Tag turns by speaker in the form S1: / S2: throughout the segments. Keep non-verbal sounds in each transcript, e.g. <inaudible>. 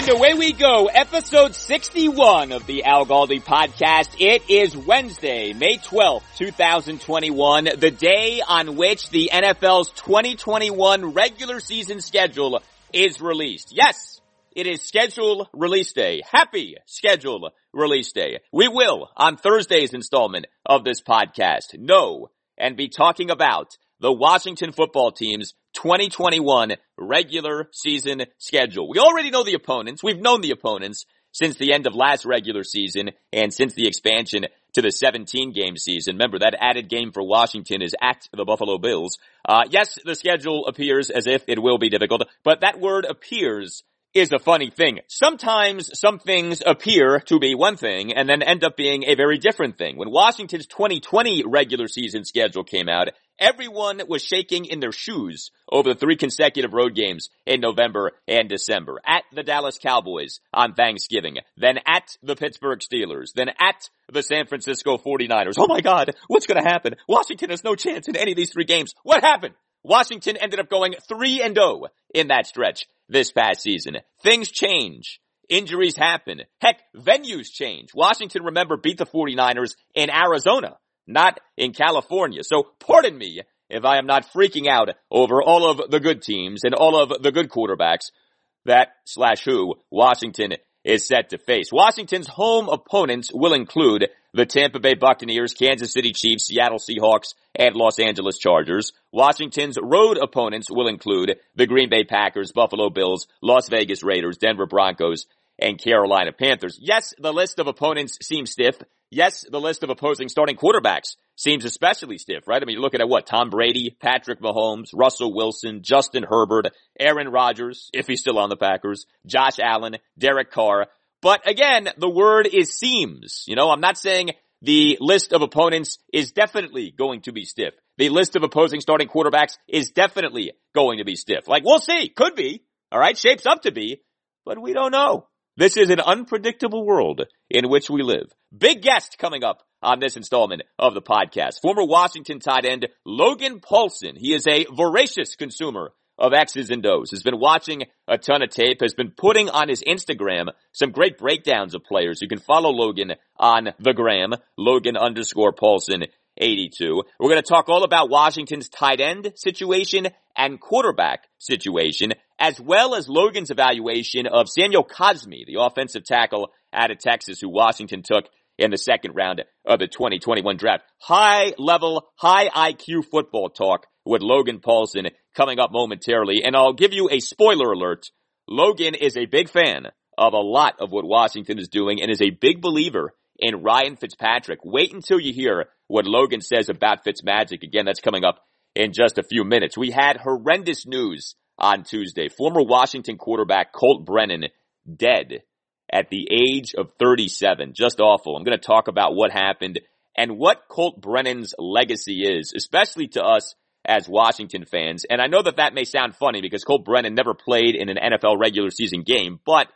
S1: And away we go, episode 61 of the Al Galdi podcast. It is Wednesday, May 12th, 2021, the day on which the NFL's 2021 regular season schedule is released. Yes, it is schedule release day. Happy schedule release day. We will, on Thursday's installment of this podcast, know and be talking about the Washington football team's 2021 regular season schedule. We already know the opponents. We've known the opponents since the end of last regular season and since the expansion to the 17 game season. Remember that added game for Washington is at the Buffalo Bills. Uh, yes, the schedule appears as if it will be difficult, but that word appears is a funny thing. Sometimes some things appear to be one thing and then end up being a very different thing. When Washington's 2020 regular season schedule came out, everyone was shaking in their shoes over the three consecutive road games in November and December. At the Dallas Cowboys on Thanksgiving, then at the Pittsburgh Steelers, then at the San Francisco 49ers. Oh my god, what's gonna happen? Washington has no chance in any of these three games. What happened? Washington ended up going 3 and 0 in that stretch this past season. Things change. Injuries happen. Heck, venues change. Washington, remember, beat the 49ers in Arizona, not in California. So pardon me if I am not freaking out over all of the good teams and all of the good quarterbacks that slash who Washington is set to face. Washington's home opponents will include the Tampa Bay Buccaneers, Kansas City Chiefs, Seattle Seahawks, and Los Angeles Chargers. Washington's road opponents will include the Green Bay Packers, Buffalo Bills, Las Vegas Raiders, Denver Broncos, and Carolina Panthers. Yes, the list of opponents seems stiff. Yes, the list of opposing starting quarterbacks seems especially stiff, right? I mean, you're looking at what? Tom Brady, Patrick Mahomes, Russell Wilson, Justin Herbert, Aaron Rodgers, if he's still on the Packers, Josh Allen, Derek Carr. But again, the word is seems. You know, I'm not saying the list of opponents is definitely going to be stiff. The list of opposing starting quarterbacks is definitely going to be stiff. Like, we'll see. Could be. Alright, shapes up to be. But we don't know. This is an unpredictable world in which we live. Big guest coming up on this installment of the podcast. Former Washington tight end Logan Paulsen. He is a voracious consumer of X's and O's, has been watching a ton of tape, has been putting on his Instagram some great breakdowns of players. You can follow Logan on the gram, Logan underscore Paulsen 82. We're going to talk all about Washington's tight end situation and quarterback situation, as well as Logan's evaluation of Samuel Cosmi, the offensive tackle out of Texas who Washington took in the second round of the 2021 draft. High level, high IQ football talk with Logan Paulsen coming up momentarily. And I'll give you a spoiler alert. Logan is a big fan of a lot of what Washington is doing and is a big believer in Ryan Fitzpatrick. Wait until you hear what Logan says about Fitzmagic. Again, that's coming up in just a few minutes. We had horrendous news on Tuesday. Former Washington quarterback Colt Brennan dead at the age of 37. Just awful. I'm going to talk about what happened and what Colt Brennan's legacy is, especially to us as Washington fans. And I know that that may sound funny because Colt Brennan never played in an NFL regular season game, but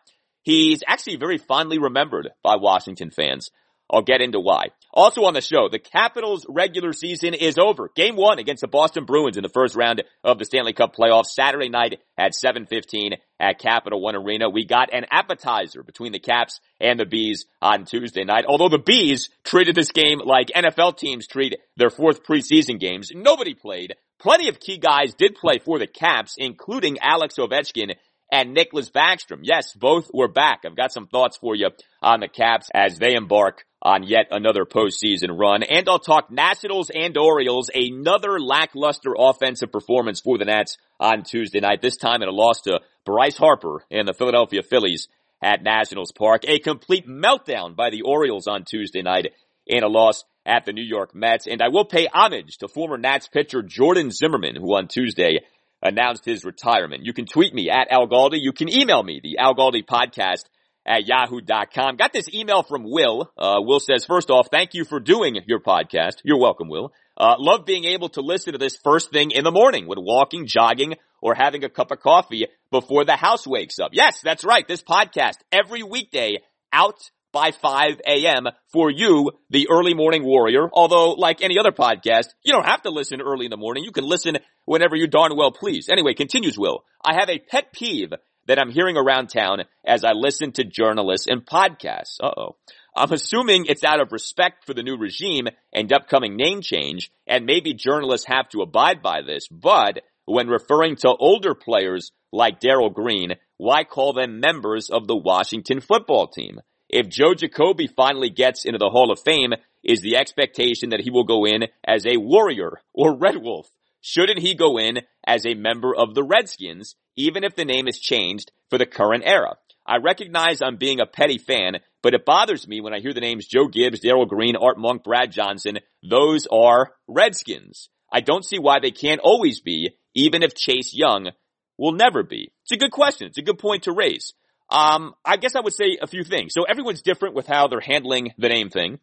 S1: he's actually very fondly remembered by Washington fans. I'll get into why. Also on the show, the Capitals regular season is over. Game one against the Boston Bruins in the first round of the Stanley Cup playoffs Saturday night at 7.15 at Capital One Arena. We got an appetizer between the Caps and the Bees on Tuesday night. Although the Bees treated this game like NFL teams treat their fourth preseason games, nobody played. Plenty of key guys did play for the Caps, including Alex Ovechkin and Nicklas Backstrom. Yes, both were back. I've got some thoughts for you on the Caps as they embark on yet another postseason run. And I'll talk Nationals and Orioles, another lackluster offensive performance for the Nats on Tuesday night. This time in a loss to Bryce Harper and the Philadelphia Phillies at Nationals Park. A complete meltdown by the Orioles on Tuesday night in a loss at the New York Mets. And I will pay homage to former Nats pitcher Jordan Zimmermann, who on Tuesday announced his retirement. You can tweet me at Al Galdi. You can email me, the Al Galdi podcast at yahoo.com. Got this email from Will. Uh, Will says, first off, thank you for doing your podcast. You're welcome, Will. Uh, love being able to listen to this first thing in the morning when walking, jogging, or having a cup of coffee before the house wakes up. Yes, that's right. This podcast every weekday out by 5 a.m. for you, the early morning warrior. Although, like any other podcast, you don't have to listen early in the morning. You can listen whenever you darn well please. Anyway, continues Will. I have a pet peeve that I'm hearing around town as I listen to journalists and podcasts. Uh-oh. I'm assuming it's out of respect for the new regime and upcoming name change, and maybe journalists have to abide by this, but when referring to older players like Darrell Green, why call them members of the Washington football team? If Joe Jacoby finally gets into the Hall of Fame, is the expectation that he will go in as a Warrior or Red Wolf? Shouldn't he go in as a member of the Redskins, even if the name is changed for the current era? I recognize I'm being a petty fan, but it bothers me when I hear the names Joe Gibbs, Darrell Green, Art Monk, Brad Johnson. Those are Redskins. I don't see why they can't always be, even if Chase Young will never be. It's a good question. It's a good point to raise. Um, I guess I would say a few things. So everyone's different with how they're handling the name thing.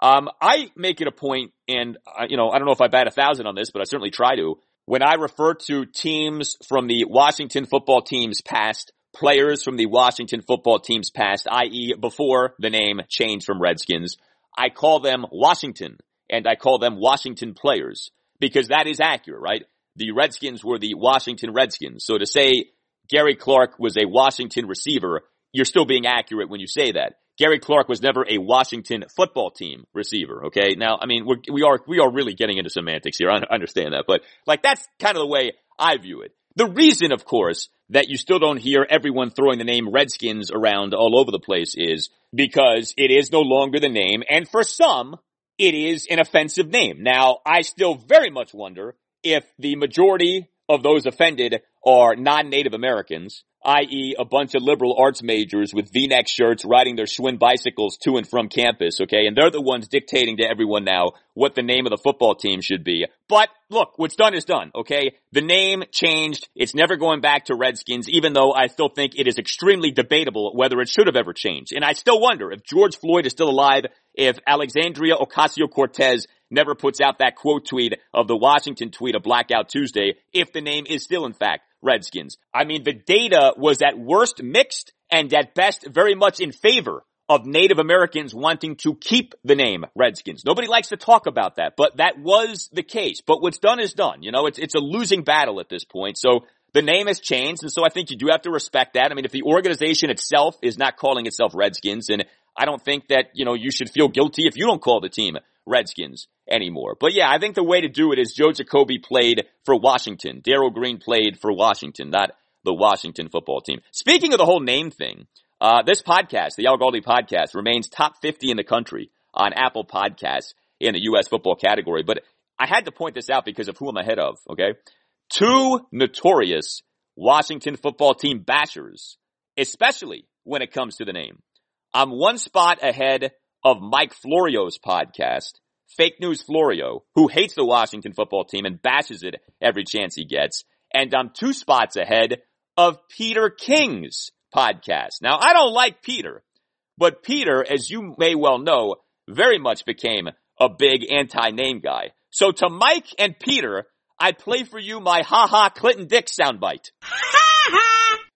S1: Um, I make it a point, and uh, you know, I don't know if I bat a thousand on this, but I certainly try to. When I refer to teams from the Washington football team's past, players from the Washington football team's past, i.e., before the name changed from Redskins, I call them Washington, and I call them Washington players because that is accurate, right? The Redskins were the Washington Redskins. So to say Gary Clark was a Washington receiver, you're still being accurate when you say that. Gary Clark was never a Washington football team receiver. Okay. Now, I mean, we're, we are, we are really getting into semantics here. I understand that, but like that's kind of the way I view it. The reason, of course, that you still don't hear everyone throwing the name Redskins around all over the place is because it is no longer the name. And for some, it is an offensive name. Now, I still very much wonder if the majority of those offended are non-Native Americans, i.e. a bunch of liberal arts majors with v-neck shirts riding their Schwinn bicycles to and from campus, okay? And they're the ones dictating to everyone now what the name of the football team should be. But look, what's done is done, okay? The name changed. It's never going back to Redskins, even though I still think it is extremely debatable whether it should have ever changed. And I still wonder if George Floyd is still alive, if Alexandria Ocasio-Cortez never puts out that quote tweet of the Washington tweet of Blackout Tuesday, if the name is still in fact Redskins. I mean, the data was at worst mixed and at best very much in favor of Native Americans wanting to keep the name Redskins. Nobody likes to talk about that, but that was the case. But what's done is done. You know, it's, it's a losing battle at this point. So the name has changed. And so I think you do have to respect that. I mean, if the organization itself is not calling itself Redskins, and I don't think that, you know, you should feel guilty if you don't call the team Redskins anymore. But yeah, I think the way to do it is Joe Jacoby played for Washington. Darrell Green played for Washington, not the Washington football team. Speaking of the whole name thing, uh, this podcast, the Al Galdi podcast, remains top 50 in the country on Apple Podcasts in the U.S. football category. But I had to point this out because of who I'm ahead of, okay? Two notorious Washington football team bashers, especially when it comes to the name. I'm one spot ahead of Mike Florio's podcast, Fake News Florio, who hates the Washington football team and bashes it every chance he gets. And I'm two spots ahead of Peter King's podcast. Now, I don't like Peter, but Peter, as you may well know, very much became a big anti-name guy. So to Mike and Peter, I play for you my haha Clinton Dick soundbite.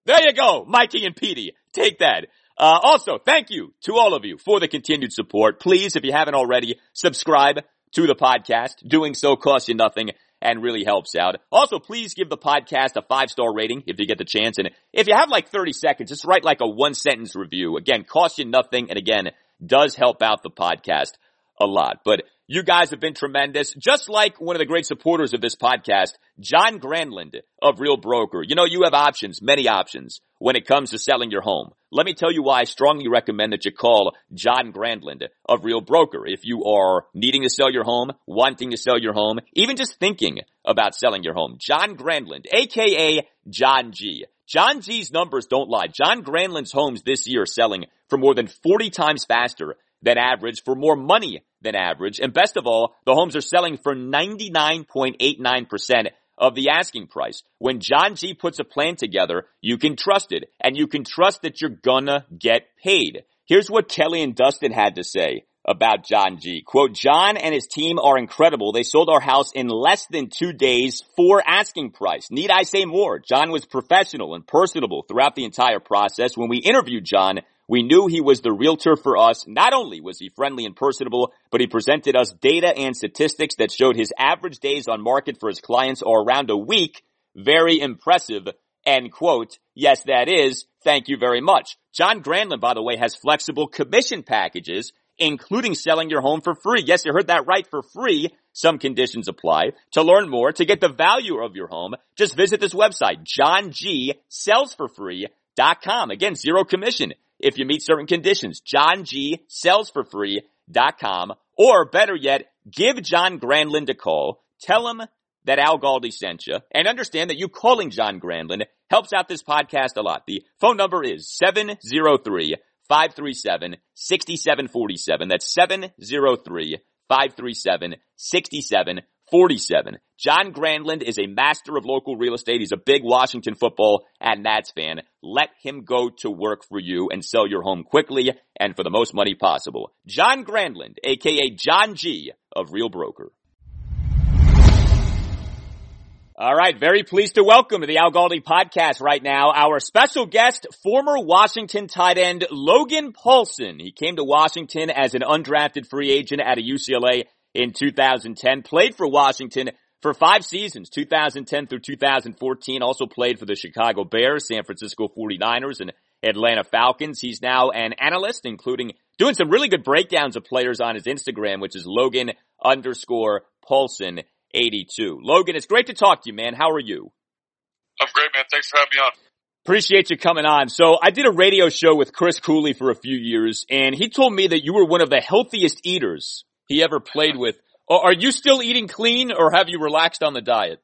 S1: there you go, Mikey and Petey. Take that. Uh, also, thank you to all of you for the continued support. Please, if you haven't already, subscribe to the podcast. Doing so costs you nothing and really helps out. Also, please give the podcast a five star rating if you get the chance. And if you have like 30 seconds, just write like a one sentence review. Again, costs you nothing. And again, does help out the podcast a lot. But you guys have been tremendous. Just like one of the great supporters of this podcast, John Granlund of Real Broker. You know, you have options, many options when it comes to selling your home. Let me tell you why I strongly recommend that you call John Grandland of Real Broker if you are needing to sell your home, wanting to sell your home, even just thinking about selling your home. John Grandland, aka John G. John G's numbers don't lie. John Grandland's homes this year are selling for more than 40 times faster than average for more money than average. And best of all, the homes are selling for 99.89% of the asking price. When John G puts a plan together, you can trust it and you can trust that you're gonna get paid. Here's what Kelly and Dustin had to say about John G. Quote, John and his team are incredible. They sold our house in less than two days for asking price. Need I say more? John was professional and personable throughout the entire process. When we interviewed John, we knew he was the realtor for us. Not only was he friendly and personable, but he presented us data and statistics that showed his average days on market for his clients are around a week. Very impressive. End quote. Yes, that is. Thank you very much. John Granlund, by the way, has flexible commission packages, including selling your home for free. Yes, you heard that right, for free. Some conditions apply. To learn more, to get the value of your home, just visit this website, johngsellsforfree.com. Again, zero commission if you meet certain conditions. John G sells for free.com or better yet, give John Grandland a call. Tell him that Al Galdi sent you and understand that you calling John Grandland helps out this podcast a lot. The phone number is 703 537 6747. That's 703 537 6747. 47. John Grandland is a master of local real estate. He's a big Washington football and Nats fan. Let him go to work for you and sell your home quickly and for the most money possible. John Grandland, aka John G of Real Broker. All right, very pleased to welcome to the Al Galdi podcast right now our special guest, former Washington tight end Logan Paulsen. He came to Washington as an undrafted free agent at a UCLA in 2010, played for Washington for five seasons, 2010 through 2014, also played for the Chicago Bears, San Francisco 49ers, and Atlanta Falcons. He's now an analyst, including doing some really good breakdowns of players on his Instagram, which is Logan underscore Paulsen 82. Logan, it's great to talk to you, man. How are you?
S2: I'm great, man. Thanks for having me on.
S1: Appreciate you coming on. So I did a radio show with Chris Cooley for a few years, and he told me that you were one of the healthiest eaters he ever played with. Are you still eating clean or have you relaxed on the diet?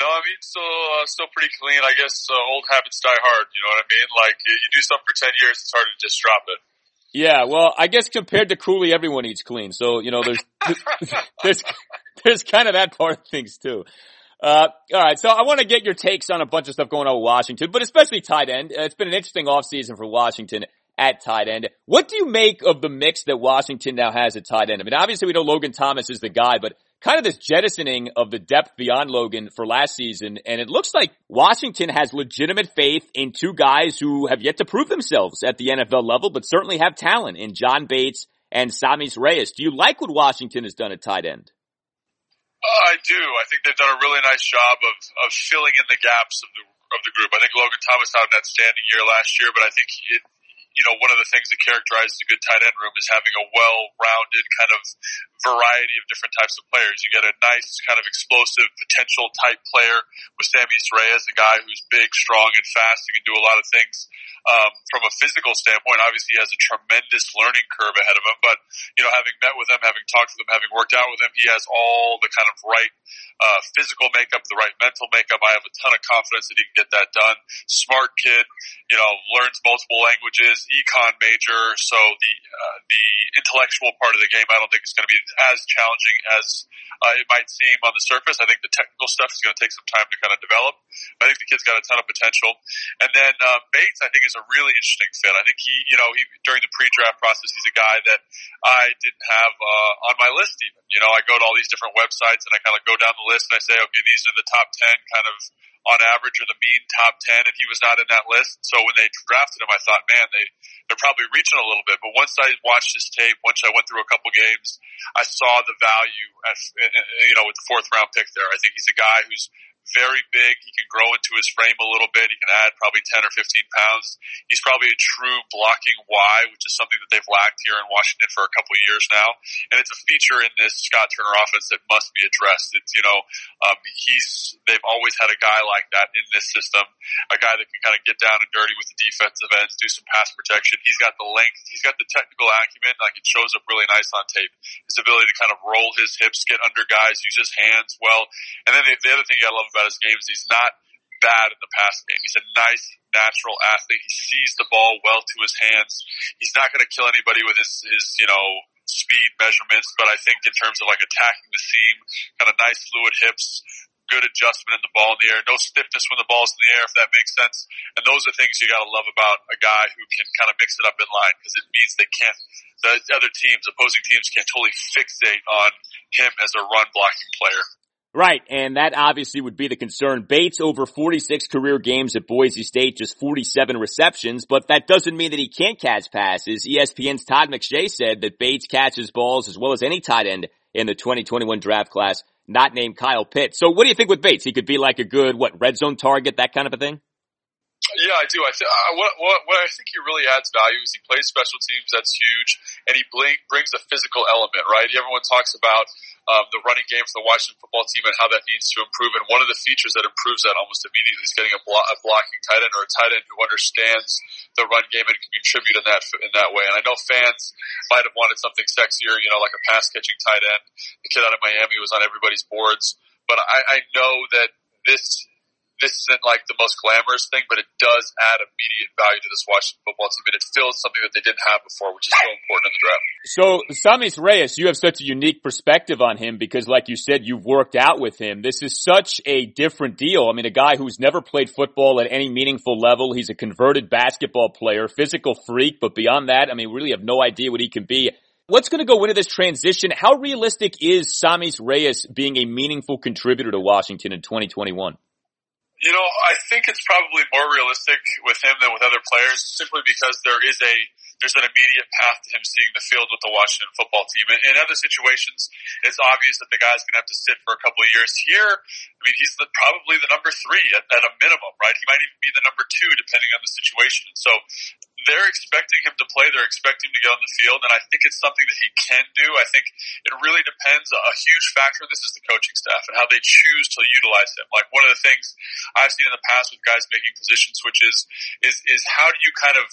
S2: No, I mean, still, uh, still pretty clean. I guess uh, old habits die hard. You know what I mean? Like you do something for ten years, it's hard to just drop it.
S1: Yeah, well, I guess compared to Cooley, everyone eats clean. So you know, there's <laughs> there's there's kind of that part of things too. Uh, all right, so I want to get your takes on a bunch of stuff going on with Washington, but especially tight end. It's been an interesting offseason for Washington at tight end. What do you make of the mix that Washington now has at tight end? I mean, obviously we know Logan Thomas is the guy, but kind of this jettisoning of the depth beyond Logan for last season. And it looks like Washington has legitimate faith in two guys who have yet to prove themselves at the NFL level, but certainly have talent in John Bates and Sammis Reyes. Do you like what Washington has done at tight end?
S2: Uh, I do. I think they've done a really nice job of, of filling in the gaps of the of the group. I think Logan Thomas had an outstanding year last year, but I think it, you know, one of the things that characterizes a good tight end room is having a well-rounded kind of variety of different types of players. You get a nice kind of explosive potential type player with Sammis Reyes, a guy who's big, strong, and fast and can do a lot of things. Um, from a physical standpoint, obviously he has a tremendous learning curve ahead of him, but, you know, having met with him, having talked to him, having worked out with him, he has all the kind of right, uh, physical makeup, the right mental makeup. I have a ton of confidence that he can get that done. Smart kid, you know, learns multiple languages, econ major, so the uh, the intellectual part of the game I don't think is going to be as challenging as uh, it might seem on the surface. I think the technical stuff is going to take some time to kind of develop. I think the kid's got a ton of potential. And then uh, Bates, I think, is a really interesting fit. I think he, you know, he during the pre-draft process, he's a guy that I didn't have uh, on my list even. You know, I go to all these different websites and I kind of go down the list and I say, okay, these are the top ten kind of on average or the mean top 10 and he was not in that list. So when they drafted him, I thought, man, they, they're probably reaching a little bit. But once I watched his tape, once I went through a couple games, I saw the value as, you know, with the fourth round pick there. I think he's a guy who's very big. He can grow into his frame a little bit. He can add probably 10 or 15 pounds. He's probably a true blocking Y, which is something that they've lacked here in Washington for a couple of years now. And it's a feature in this Scott Turner offense that must be addressed. It's, you know, um, he's, they've always had a guy like that in this system, a guy that can kind of get down and dirty with the defensive ends, do some pass protection. He's got the length. He's got the technical acumen. Like it shows up really nice on tape. His ability to kind of roll his hips, get under guys, use his hands well. And then the, the other thing I love about his game is he's not bad in the pass game. He's a nice, natural athlete. He sees the ball well to his hands. He's not going to kill anybody with his, his, you know, speed measurements, but I think in terms of like attacking the seam, kind of nice fluid hips, good adjustment in the ball in the air, no stiffness when the ball's in the air, if that makes sense. And those are things you got to love about a guy who can kind of mix it up in line because it means they can't, the other teams, opposing teams can't totally fixate on him as a run blocking player.
S1: Right, and that obviously would be the concern. Bates over 46 career games at Boise State, just 47 receptions, but that doesn't mean that he can't catch passes. ESPN's Todd McShay said that Bates catches balls as well as any tight end in the 2021 draft class, not named Kyle Pitts. So what do you think with Bates? He could be like a good, what, red zone target, that kind of a thing?
S2: Yeah, I do. I th- uh, what, what, what I think he really adds value is he plays special teams. That's huge, and he bling, brings a physical element. Right? Everyone talks about um, the running game for the Washington football team and how that needs to improve. And one of the features that improves that almost immediately is getting a, blo- a blocking tight end or a tight end who understands the run game and can contribute in that in that way. And I know fans might have wanted something sexier, you know, like a pass catching tight end. The kid out of Miami was on everybody's boards, but I, I know that this this isn't like the most glamorous thing, but it does add immediate value to this Washington football team, and it fills something that they didn't have before, which is so important in the draft.
S1: So, Sammis Reyes, you have such a unique perspective on him because, like you said, you've worked out with him. This is such a different deal. I mean, a guy who's never played football at any meaningful level. He's a converted basketball player, physical freak, but beyond that, I mean, we really have no idea what he can be. What's going to go into this transition? How realistic is Sammis Reyes being a meaningful contributor to Washington in 2021?
S2: You know, I think it's probably more realistic with him than with other players, simply because there is a there's an immediate path to him seeing the field with the Washington football team. In, in other situations, it's obvious that the guy's going to have to sit for a couple of years. Here, I mean, he's the, probably the number three at, at a minimum, right? He might even be the number two depending on the situation. So they're expecting him to play. They're expecting him to get on the field, and I think it's something that he can do. I think it really depends. A huge factor. This is the coaching staff and how they choose to utilize him. Like one of the things I've seen in the past with guys making position switches is is how do you kind of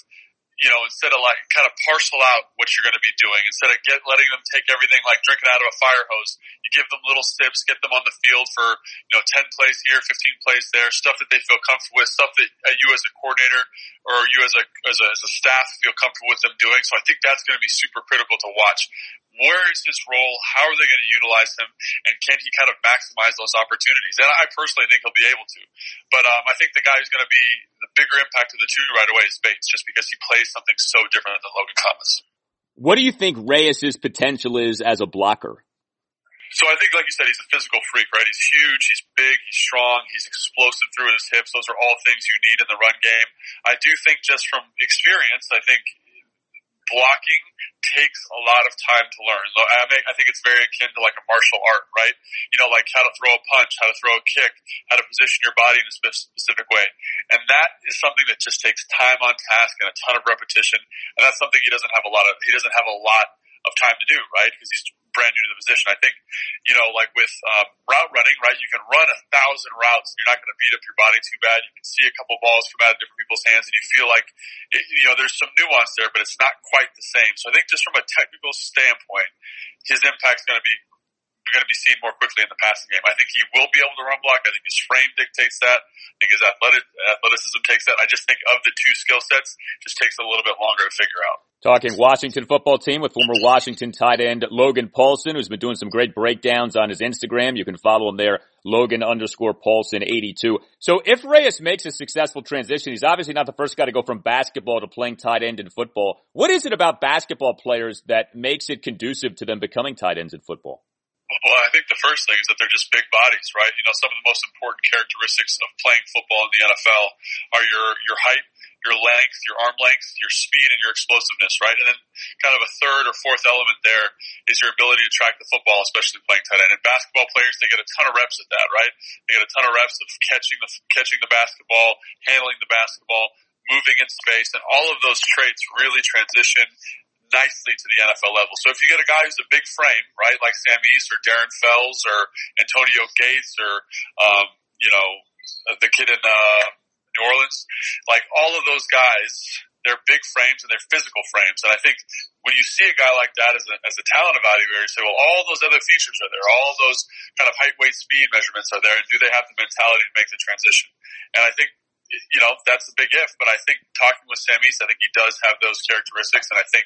S2: you know, instead of like kind of parcel out what you're going to be doing, instead of get letting them take everything like drinking out of a fire hose, you give them little sips, get them on the field for you know 10 plays here, 15 plays there, stuff that they feel comfortable with, stuff that uh, you as a coordinator or you as a as a, as a staff feel comfortable with them doing. So I think that's going to be super critical to watch. Where is his role? How are they going to utilize him? And can he kind of maximize those opportunities? And I personally think he'll be able to. But um, I think the guy who's going to be the bigger impact of the two right away is Bates, just because he plays something so different than Logan Thomas.
S1: What do you think Reyes' potential is as a blocker?
S2: So I think, like you said, he's a physical freak, right? He's huge, he's big, he's strong, he's explosive through his hips. Those are all things you need in the run game. I do think just from experience, I think blocking takes a lot of time to learn. So I, I think it's very akin to like a martial art, right? You know, like how to throw a punch, how to throw a kick, how to position your body in a specific way. And that is something that just takes time on task and a ton of repetition. And that's something he doesn't have a lot of, he doesn't have a lot of time to do, right? Because he's brand new to the position. I think, you know, like with um, route running, right? You can run a thousand routes. You're not going to beat up your body too bad. You can see a couple balls come out of different people's hands, and you feel like, it, you know, there's some nuance there, but it's not quite the same. So I think just from a technical standpoint, his impact's going to be going to be seen more quickly in the passing game. I think he will be able to run block. I think his frame dictates that. I think his athletic athleticism takes that. I just think of the two skill sets, just takes a little bit longer to figure out.
S1: Talking Washington football team with former Washington tight end Logan Paulsen, who's been doing some great breakdowns on his Instagram. You can follow him there, Logan underscore Paulsen 82. So if Reyes makes a successful transition, he's obviously not the first guy to go from basketball to playing tight end in football. What is it about basketball players that makes it conducive to them becoming tight ends in football?
S2: Well, I think the first thing is that they're just big bodies, right? You know, some of the most important characteristics of playing football in the NFL are your your height, your length, your arm length, your speed, and your explosiveness, right? And then kind of a third or fourth element there is your ability to track the football, especially playing tight end. And basketball players, they get a ton of reps at that, right? They get a ton of reps of catching the catching the basketball, handling the basketball, moving in space, and all of those traits really transition nicely to the NFL level. So if you get a guy who's a big frame, right, like Sam East or Darren Fells or Antonio Gates or, um, you know, the kid in, uh, New Orleans, like all of those guys, they're big frames and they're physical frames. And I think when you see a guy like that as a, as a talent evaluator, you say, well, all those other features are there. All those kind of height, weight, speed measurements are there. And do they have the mentality to make the transition? And I think you know, that's the big if. But I think talking with Sammis, I think he does have those characteristics, and I think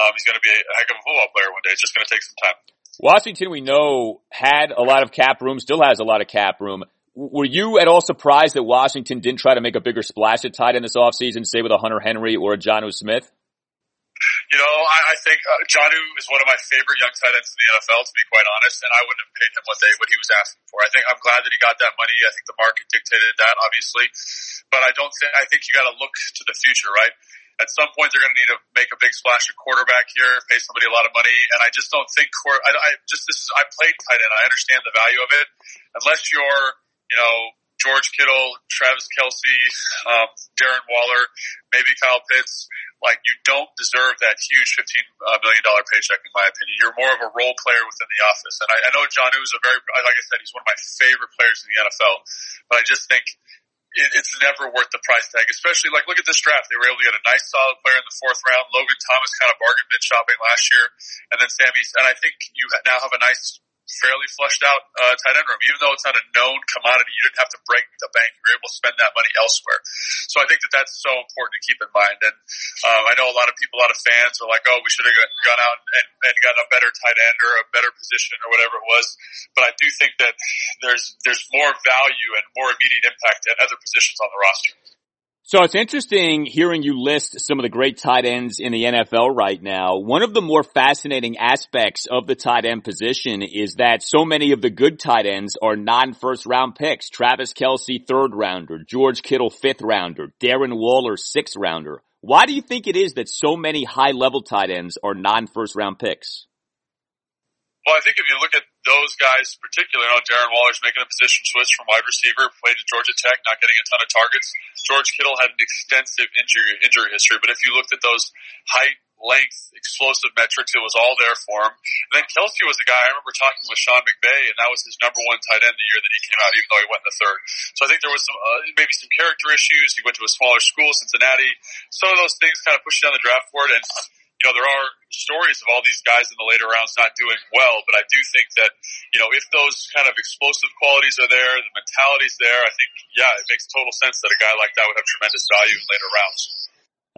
S2: um, he's going to be a heck of a football player one day. It's just going to take some time.
S1: Washington, we know, had a lot of cap room, still has a lot of cap room. Were you at all surprised that Washington didn't try to make a bigger splash at tight end this offseason, say with a Hunter Henry or a Jonnu Smith?
S2: You know, I, I think uh, Jonnu is one of my favorite young tight ends in the NFL, to be quite honest, and I wouldn't have paid him what they what he was asking for. I think I'm glad that he got that money. I think the market dictated that, obviously, but I don't think I think you got to look to the future, right? At some point, they're going to need to make a big splash at quarterback here, pay somebody a lot of money, and I just don't think. I, I just this is I played tight end. I understand the value of it, unless you're you know George Kittle, Travis Kelce, um, Darren Waller, maybe Kyle Pitts like you don't deserve that huge fifteen uh, million dollar paycheck, in my opinion. You're more of a role player within the office, and I, I know Jonnu is a very, like I said, he's one of my favorite players in the NFL. But I just think it, it's never worth the price tag, especially like look at this draft. They were able to get a nice solid player in the fourth round. Logan Thomas kind of bargain bin shopping last year, and then Sammy. And I think you now have a nice fairly flushed out uh, tight end room. Even though it's not a known commodity, you didn't have to break the bank. You were able to spend that money elsewhere. So I think that that's so important to keep in mind. And um, I know a lot of people, a lot of fans are like, "Oh, we should have gone out and, and gotten a better tight end or a better position or whatever it was." But I do think that there's there's more value and more immediate impact at other positions on the roster.
S1: So it's interesting hearing you list some of the great tight ends in the NFL right now. One of the more fascinating aspects of the tight end position is that so many of the good tight ends are non-first round picks. Travis Kelce, third rounder. George Kittle, fifth rounder. Darren Waller, sixth rounder. Why do you think it is that so many high level tight ends are non-first round picks?
S2: Well, I think if you look at those guys, particularly, you know, Darren Waller's making a position switch from wide receiver, played at Georgia Tech, not getting a ton of targets. George Kittle had an extensive injury injury history, but if you looked at those height, length, explosive metrics. It was all there for him. And then Kelce was the guy I remember talking with Sean McVay, and that was his number one tight end the year that he came out, even though he went in the third. So I think there was some uh, maybe some character issues. He went to a smaller school, Cincinnati. Some of those things kind of pushed down the draft board, and you know, there are stories of all these guys in the later rounds not doing well, but I do think that, you know, if those kind of explosive qualities are there, the mentality's there, I think, yeah, it makes total sense that a guy like that would have tremendous value in later rounds.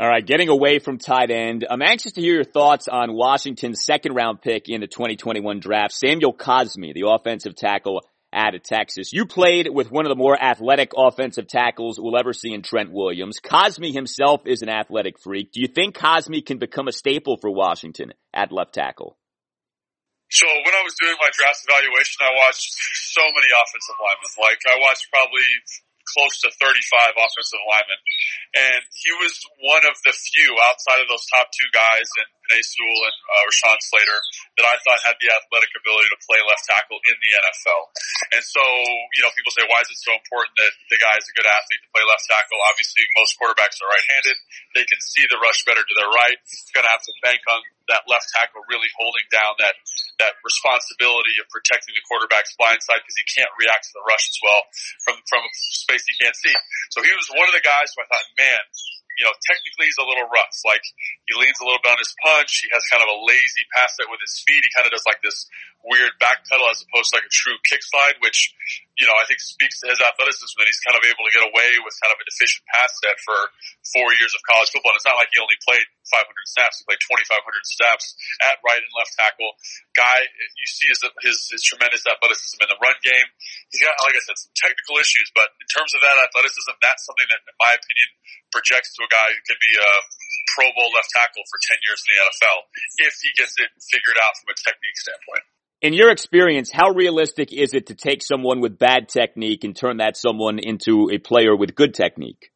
S1: All right, getting away from tight end, I'm anxious to hear your thoughts on Washington's second round pick in the 2021 draft, Samuel Cosmi, the offensive tackle out of Texas. You played with one of the more athletic offensive tackles we'll ever see in Trent Williams. Cosmi himself is an athletic freak. Do you think Cosmi can become a staple for Washington at left tackle?
S2: So when I was doing my draft evaluation, I watched so many offensive linemen. Like I watched probably close to 35 offensive linemen. And he was one of the few outside of those top two guys and Penei Sewell and uh, Rashawn Slater that I thought had the athletic ability to play left tackle in the NFL. And so, you know, people say, why is it so important that the guy is a good athlete to play left tackle? Obviously, most quarterbacks are right-handed. They can see the rush better to their right. He's going to have to bank on that left tackle really holding down that that responsibility of protecting the quarterback's blind side because he can't react to the rush as well from from space he can't see. So he was one of the guys who I thought, man, you know, technically he's a little rough. Like he leans a little bit on his punch. He has kind of a lazy pass set with his feet. He kind of does like this weird back pedal as opposed to like a true kick slide, which, you know, I think speaks to his athleticism that he's kind of able to get away with kind of a deficient pass set for four years of college football. And it's not like he only played 500 snaps. He played 2,500 snaps at right and left tackle. Guy, you see his, his, his tremendous athleticism in the run game. He's got, like I said, some technical issues, but in terms of that athleticism, that's something that, in my opinion, projects to a guy who could be a Pro Bowl left tackle for 10 years in the NFL if he gets it figured out from a technique standpoint.
S1: In your experience, how realistic is it to take someone with bad technique and turn that someone into a player with good technique?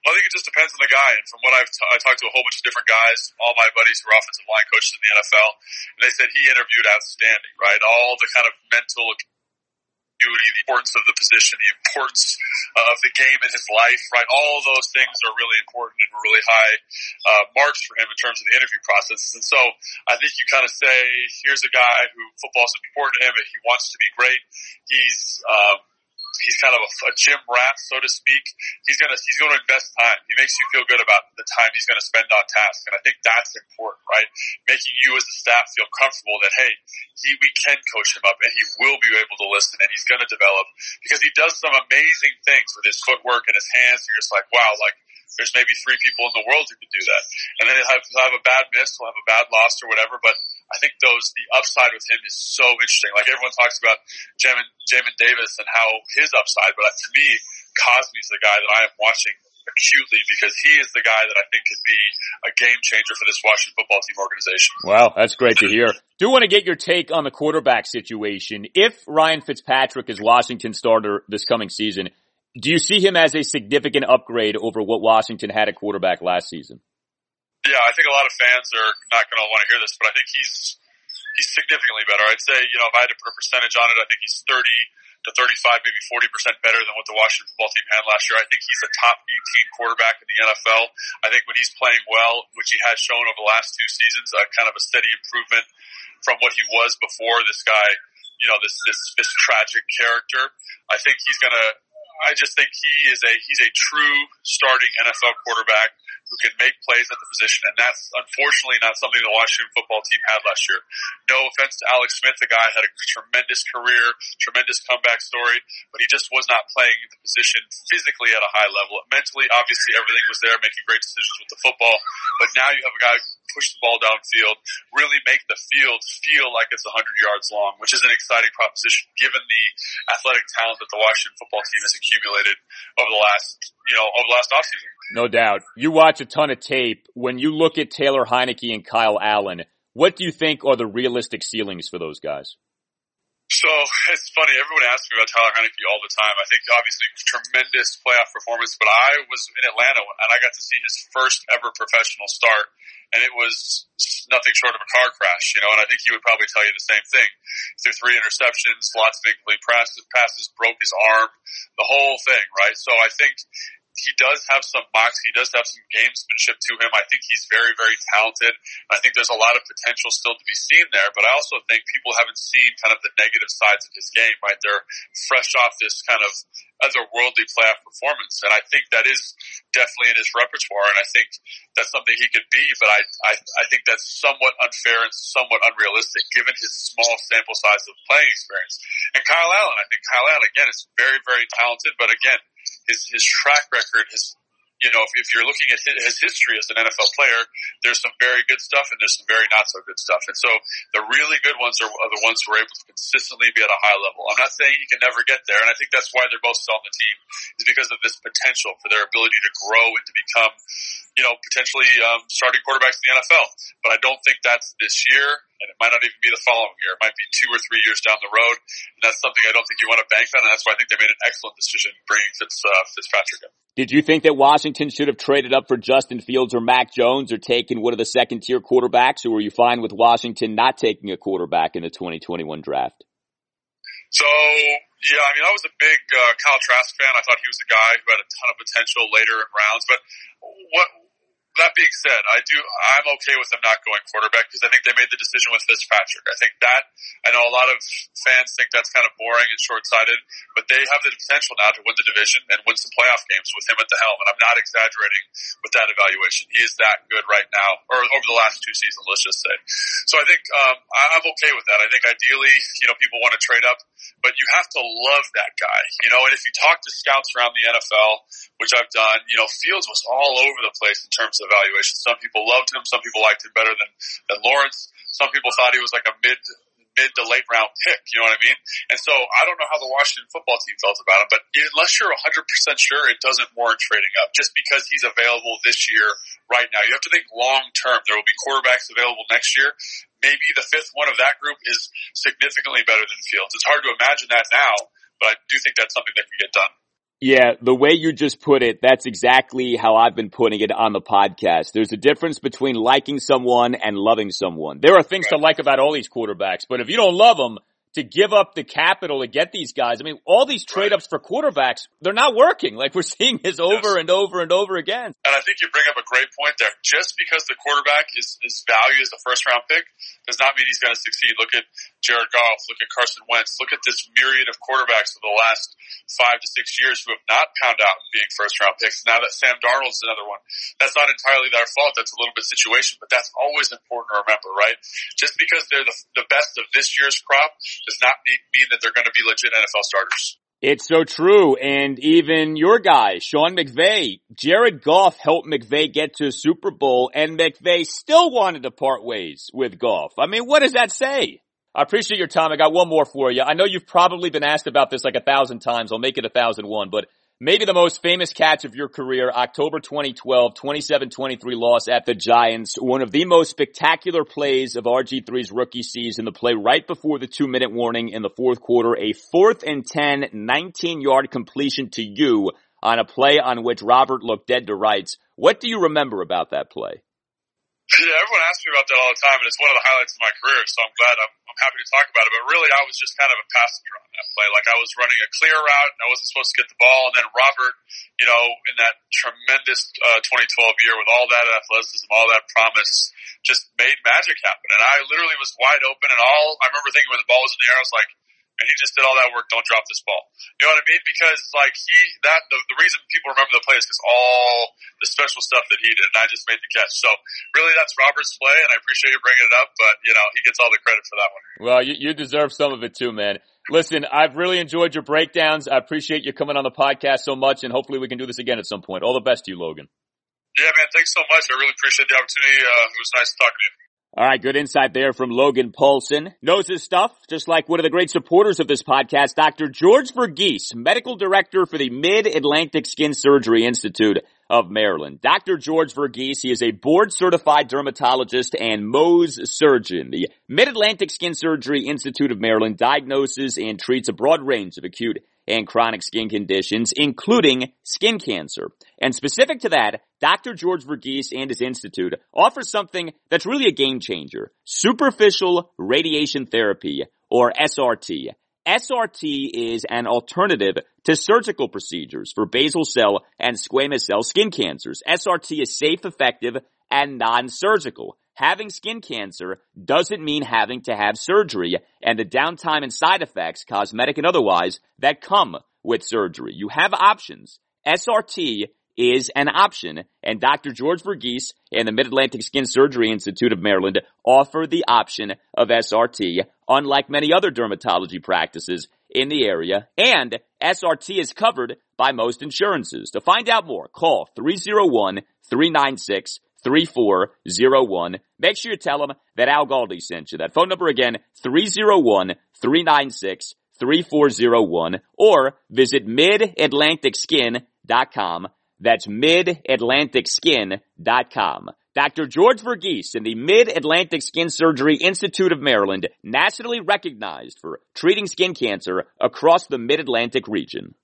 S2: Well, I think it just depends on the guy. And from what I've t- I talked to a whole bunch of different guys, all my buddies who are offensive line coaches in the NFL, and they said he interviewed outstanding, right? All the kind of mental continuity, the importance of the position, the importance of the game in his life, right? All those things are really important and really high uh, marks for him in terms of the interview process. And so I think you kind of say, here's a guy who football is important to him, but he wants to be great. He's um, he's kind of a, a gym rat, so to speak. He's gonna he's to invest time. He makes you feel good about the time he's to spend on task, and I think that's important, right? Making you as a staff feel comfortable that hey, he we can coach him up, and he will be able to listen, and he's to develop because he does some amazing things with his footwork and his hands. You're just like, wow, like there's maybe three people in the world who could do that. And then he'll have, he'll have a bad miss, he'll have a bad loss or whatever, but I think those, the upside with him is so interesting. Like everyone talks about Jamin, Jamin Davis and how his upside, but to me, Cosmi's the guy that I am watching acutely because he is the guy that I think could be a game changer for this Washington football team organization.
S1: Wow, that's great to hear. Do want to get your take on the quarterback situation. If Ryan Fitzpatrick is Washington starter this coming season, do you see him as a significant upgrade over what Washington had at quarterback last season?
S2: Yeah, I think a lot of fans are not going to want to hear this, but I think he's he's significantly better. I'd say, you know, if I had to put a percentage on it, I think he's 30 to 35, maybe 40% better than what the Washington football team had last year. I think he's a top 18 quarterback in the NFL. I think when he's playing well, which he has shown over the last two seasons, uh, kind of a steady improvement from what he was before this guy, you know, this, this, this tragic character. I think he's going to, I just think he is a he's a true starting NFL quarterback who can make plays at the position, and that's unfortunately not something the Washington football team had last year. No offense to Alex Smith, the guy had a tremendous career, tremendous comeback story, but he just was not playing the position physically at a high level. Mentally, obviously, everything was there, making great decisions with the football, but now you have a guy who can push the ball downfield, really make the field feel like it's 100 yards long, which is an exciting proposition given the athletic talent that the Washington football team has accumulated over the last, you know, over the last offseason.
S1: No doubt. You watch a ton of tape. When you look at Taylor Heinicke and Kyle Allen, what do you think are the realistic ceilings for those guys?
S2: So it's funny. Everyone asks me about Taylor Heinicke all the time. I think obviously tremendous playoff performance, but I was in Atlanta and I got to see his first ever professional start, and it was nothing short of a car crash. You know, and I think he would probably tell you the same thing. Through three interceptions, lots of incomplete passes, passes, broke his arm, the whole thing, right? So I think he does have some moxie. He does have some gamesmanship to him. I think he's very, very talented. I think there's a lot of potential still to be seen there, but I also think people haven't seen kind of the negative sides of his game, right? They're fresh off this kind of otherworldly playoff performance. And I think that is definitely in his repertoire. And I think that's something he could be, but I, I, I think that's somewhat unfair and somewhat unrealistic given his small sample size of playing experience. And Kyle Allen, I think Kyle Allen again is very, very talented, but again, his, his track record has you know, if, if you're looking at his, history as an NFL player, there's some very good stuff and there's some very not so good stuff. And so the really good ones are, are the ones who are able to consistently be at a high level. I'm not saying he can never get there, and I think that's why they're both still on the team, is because of this potential for their ability to grow and to become, you know, potentially um, starting quarterbacks in the NFL. But I don't think that's this year, and it might not even be the following year. It might be two or three years down the road, and that's something I don't think you want to bank on, and that's why I think they made an excellent decision bringing Fitz, uh, Fitzpatrick in.
S1: Did you think that Washington should have traded up for Justin Fields or Mac Jones or taken one of the second tier quarterbacks, or were you fine with Washington not taking a quarterback in the 2021 draft?
S2: So, yeah, I mean, I was a big uh, Kyle Trask fan. I thought he was a guy who had a ton of potential later in rounds. But what that being said, I do I'm okay with them not going quarterback because I think they made the decision with Fitzpatrick. I think that I know a lot of fans think that's kind of boring and short sighted, but they have the potential now to win the division and win some playoff games with him at the helm. And I'm not exaggerating with that evaluation. He is that good right now, or over the last two seasons, let's just say. So I think um, I'm okay with that. I think ideally, you know, people want to trade up, but you have to love that guy, you know. And if you talk to scouts around the NFL, which I've done, you know, Fields was all over the place in terms of evaluation. Some people loved him. Some people liked him better than, than Lawrence. Some people thought he was like a mid, mid to late round pick. You know what I mean? And so I don't know how the Washington football team felt about him, but unless you're 100% sure, it doesn't warrant trading up just because he's available this year right now. You have to think long term. There will be quarterbacks available next year. Maybe the fifth one of that group is significantly better than Fields. It's hard to imagine that now, but I do think that's something that can get done.
S1: Yeah, the way you just put it, that's exactly how I've been putting it on the podcast. There's a difference between liking someone and loving someone. There are things right. to like about all these quarterbacks, but if you don't love them, to give up the capital to get these guys. I mean, all these trade ups for quarterbacks, they're not working. Like we're seeing this over yes. and over and over again.
S2: And I think you bring up a great point there. Just because the quarterback is, is valued as a first round pick does not mean he's going to succeed. Look at Jared Goff. Look at Carson Wentz. Look at this myriad of quarterbacks of the last five to six years who have not pound out being first round picks. Now that Sam Darnold's another one, that's not entirely their fault. That's a little bit situation, but that's always important to remember, right? Just because they're the, the best of this year's crop does not mean that they're going to be legit NFL starters.
S1: It's so true. And even your guy, Sean McVay, Jared Goff helped McVay get to a Super Bowl and McVay still wanted to part ways with Goff. I mean, what does that say? I appreciate your time. I got one more for you. I know you've probably been asked about this like a thousand times. I'll make it a thousand one, but maybe the most famous catch of your career, October 2012, 27-23 loss at the Giants. One of the most spectacular plays of RG3's rookie season, the play right before the two minute warning in the fourth quarter, a fourth and 10, 19 yard completion to you on a play on which Robert looked dead to rights. What do you remember about that play?
S2: Yeah, everyone asks me about that all the time, and it's one of the highlights of my career. So I'm glad I'm, happy to talk about it. But really, I was just kind of a passenger on that play. Like I was running a clear route, and I wasn't supposed to get the ball. And then Robert, you know, in that tremendous uh, 2012 year with all that athleticism, all that promise, just made magic happen. And I literally was wide open. And all I remember thinking when the ball was in the air, I was like, and he just did all that work. Don't drop this ball. You know what I mean? Because like he, that the, the reason people remember the play is because all the special stuff that he did, and I just made the catch. So really, that's Robert's play, and I appreciate you bringing it up. But you know, he gets all the credit for that one.
S1: Well, you, you deserve some of it too, man. Listen, I've really enjoyed your breakdowns. I appreciate you coming on the podcast so much, and hopefully we can do this again at some point. All the best to you, Logan.
S2: Yeah, man. Thanks so much. I really appreciate the opportunity. Uh, it was nice talking to you.
S1: All right, good insight there from Logan Paulsen. Knows his stuff, just like one of the great supporters of this podcast, Dr. George Verghese, medical director for the Mid-Atlantic Skin Surgery Institute of Maryland. Dr. George Verghese, he is a board certified dermatologist and Mohs surgeon. The Mid-Atlantic Skin Surgery Institute of Maryland diagnoses and treats a broad range of acute and chronic skin conditions, including skin cancer. And specific to that, Dr. George Verghese and his institute offers something that's really a game changer. Superficial radiation therapy, or SRT. SRT is an alternative to surgical procedures for basal cell and squamous cell skin cancers. SRT is safe, effective, and non-surgical. Having skin cancer doesn't mean having to have surgery and the downtime and side effects, cosmetic and otherwise, that come with surgery. You have options. SRT is an option, and Dr. George Verghese and the Mid-Atlantic Skin Surgery Institute of Maryland offer the option of SRT, unlike many other dermatology practices in the area, and SRT is covered by most insurances. To find out more, call 301 396 3401. Make sure you tell them that Al Galdi sent you. That phone number again, 301 396 3401 or visit midatlanticskin.com. That's midatlanticskin.com. Dr. George Verghese in the Mid-Atlantic Skin Surgery Institute of Maryland, nationally recognized for treating skin cancer across the Mid-Atlantic region.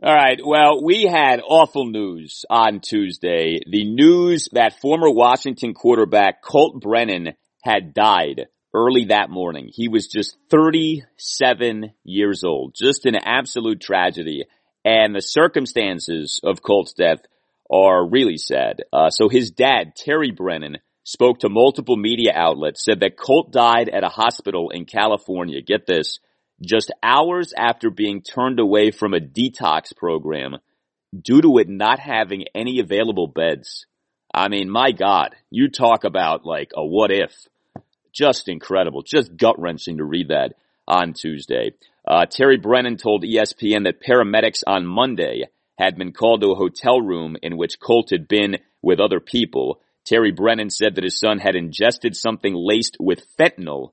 S1: All right. Well, we had awful news on Tuesday. The news that former Washington quarterback Colt Brennan had died early that morning. He was just 37 years old. Just an absolute tragedy. And the circumstances of Colt's death are really sad. Uh, so his dad, Terry Brennan, spoke to multiple media outlets, said that Colt died at a hospital in California. Get this just hours after being turned away from a detox program due to it not having any available beds. I mean, my God, you talk about like a what if. Just incredible. Just gut wrenching to read that on Tuesday. Uh, Terry Brennan told ESPN that paramedics on Monday had been called to a hotel room in which Colt had been with other people. Terry Brennan said that his son had ingested something laced with fentanyl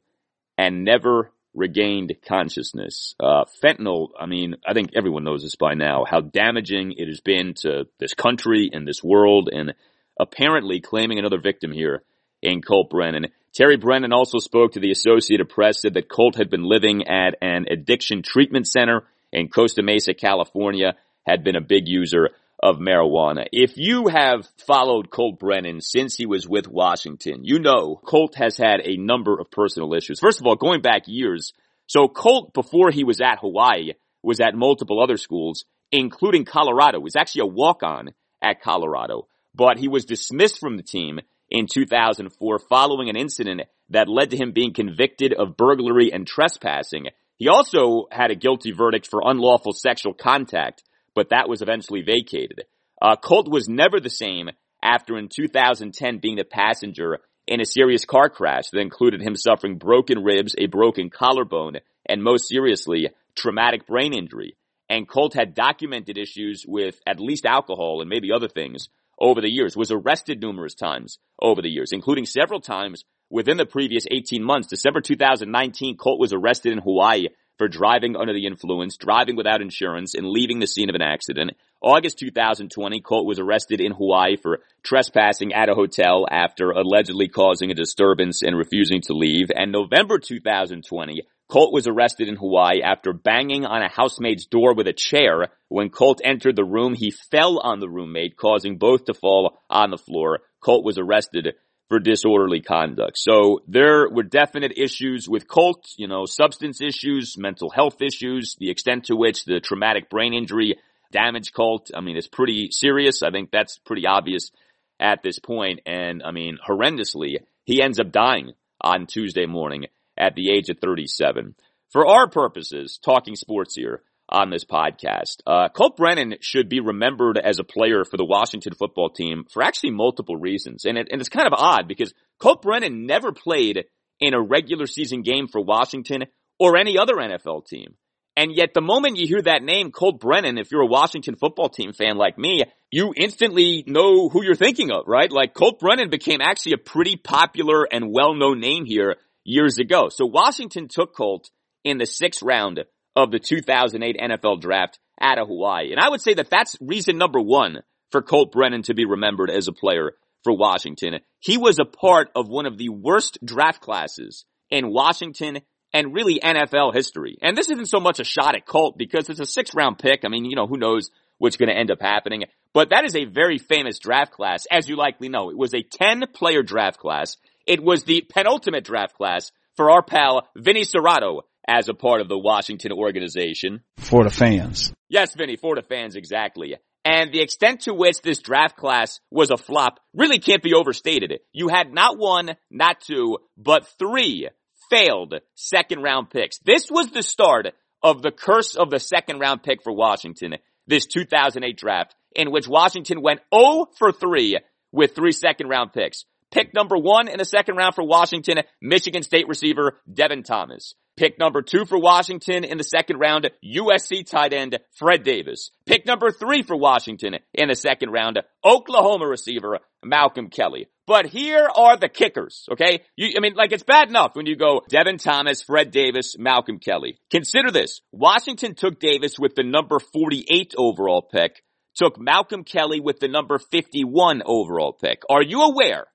S1: and never regained consciousness. Uh, fentanyl, I mean, I think everyone knows this by now, how damaging it has been to this country and this world, and apparently claiming another victim here in Colt Brennan. Terry Brennan also spoke to the Associated Press, said that Colt had been living at an addiction treatment center in Costa Mesa, California, had been a big user of marijuana. If you have followed Colt Brennan since he was with Washington, you know Colt has had a number of personal issues. First of all, going back years, so Colt, before he was at Hawaii, was at multiple other schools, including Colorado. He was actually a walk-on at Colorado, but he was dismissed from the team in 2004 following an incident that led to him being convicted of burglary and trespassing. He also had a guilty verdict for unlawful sexual contact but that was eventually vacated. Uh, Colt was never the same after in 2010 being the passenger in a serious car crash that included him suffering broken ribs, a broken collarbone, and most seriously, traumatic brain injury. And Colt had documented issues with at least alcohol and maybe other things over the years, was arrested numerous times over the years, including several times within the previous 18 months. December 2019, Colt was arrested in Hawaii for driving under the influence, driving without insurance, and leaving the scene of an accident. August 2020, Colt was arrested in Hawaii for trespassing at a hotel after allegedly causing a disturbance and refusing to leave. And November 2020, Colt was arrested in Hawaii after banging on a housemate's door with a chair. When Colt entered the room, he fell on the roommate, causing both to fall on the floor. Colt was arrested for disorderly conduct. So there were definite issues with Colt, you know, substance issues, mental health issues, the extent to which the traumatic brain injury damaged Colt. I mean, it's pretty serious. I think that's pretty obvious at this point. And I mean, horrendously, he ends up dying on Tuesday morning at the age of 37. For our purposes, talking sports here, on this podcast. Uh, Colt Brennan should be remembered as a player for the Washington football team for actually multiple reasons. And, it, and it's kind of odd because Colt Brennan never played in a regular season game for Washington or any other NFL team. And yet the moment you hear that name, Colt Brennan, if you're a Washington football team fan like me, you instantly know who you're thinking of, right? Like Colt Brennan became actually a pretty popular and well-known name here years ago. So Washington took Colt in the sixth round of the 2008 NFL draft out of Hawaii. And I would say that that's reason number one for Colt Brennan to be remembered as a player for Washington. He was a part of one of the worst draft classes in Washington and really NFL history. And this isn't so much a shot at Colt because it's a six round pick. I mean, you know, who knows what's going to end up happening. But that is a very famous draft class, as you likely know. It was a 10 player draft class. It was the penultimate draft class for our pal Vinny Cerrato as a part of the Washington organization.
S3: For the fans.
S1: Yes, Vinny, for the fans, exactly. And the extent to which this draft class was a flop really can't be overstated. You had not one, not two, but three failed second round picks. This was the start of the curse of the second round pick for Washington, this 2008 draft, in which Washington went 0 for 3 with three second round picks. Pick number one in the second round for Washington, Michigan State receiver Devin Thomas. Pick number two for Washington in the second round, USC tight end Fred Davis. Pick number three for Washington in the second round, Oklahoma receiver Malcolm Kelly. But here are the kickers, okay? You, I mean, like it's bad enough when you go Devin Thomas, Fred Davis, Malcolm Kelly. Consider this. Washington took Davis with the number 48 overall pick, took Malcolm Kelly with the number 51 overall pick. Are you aware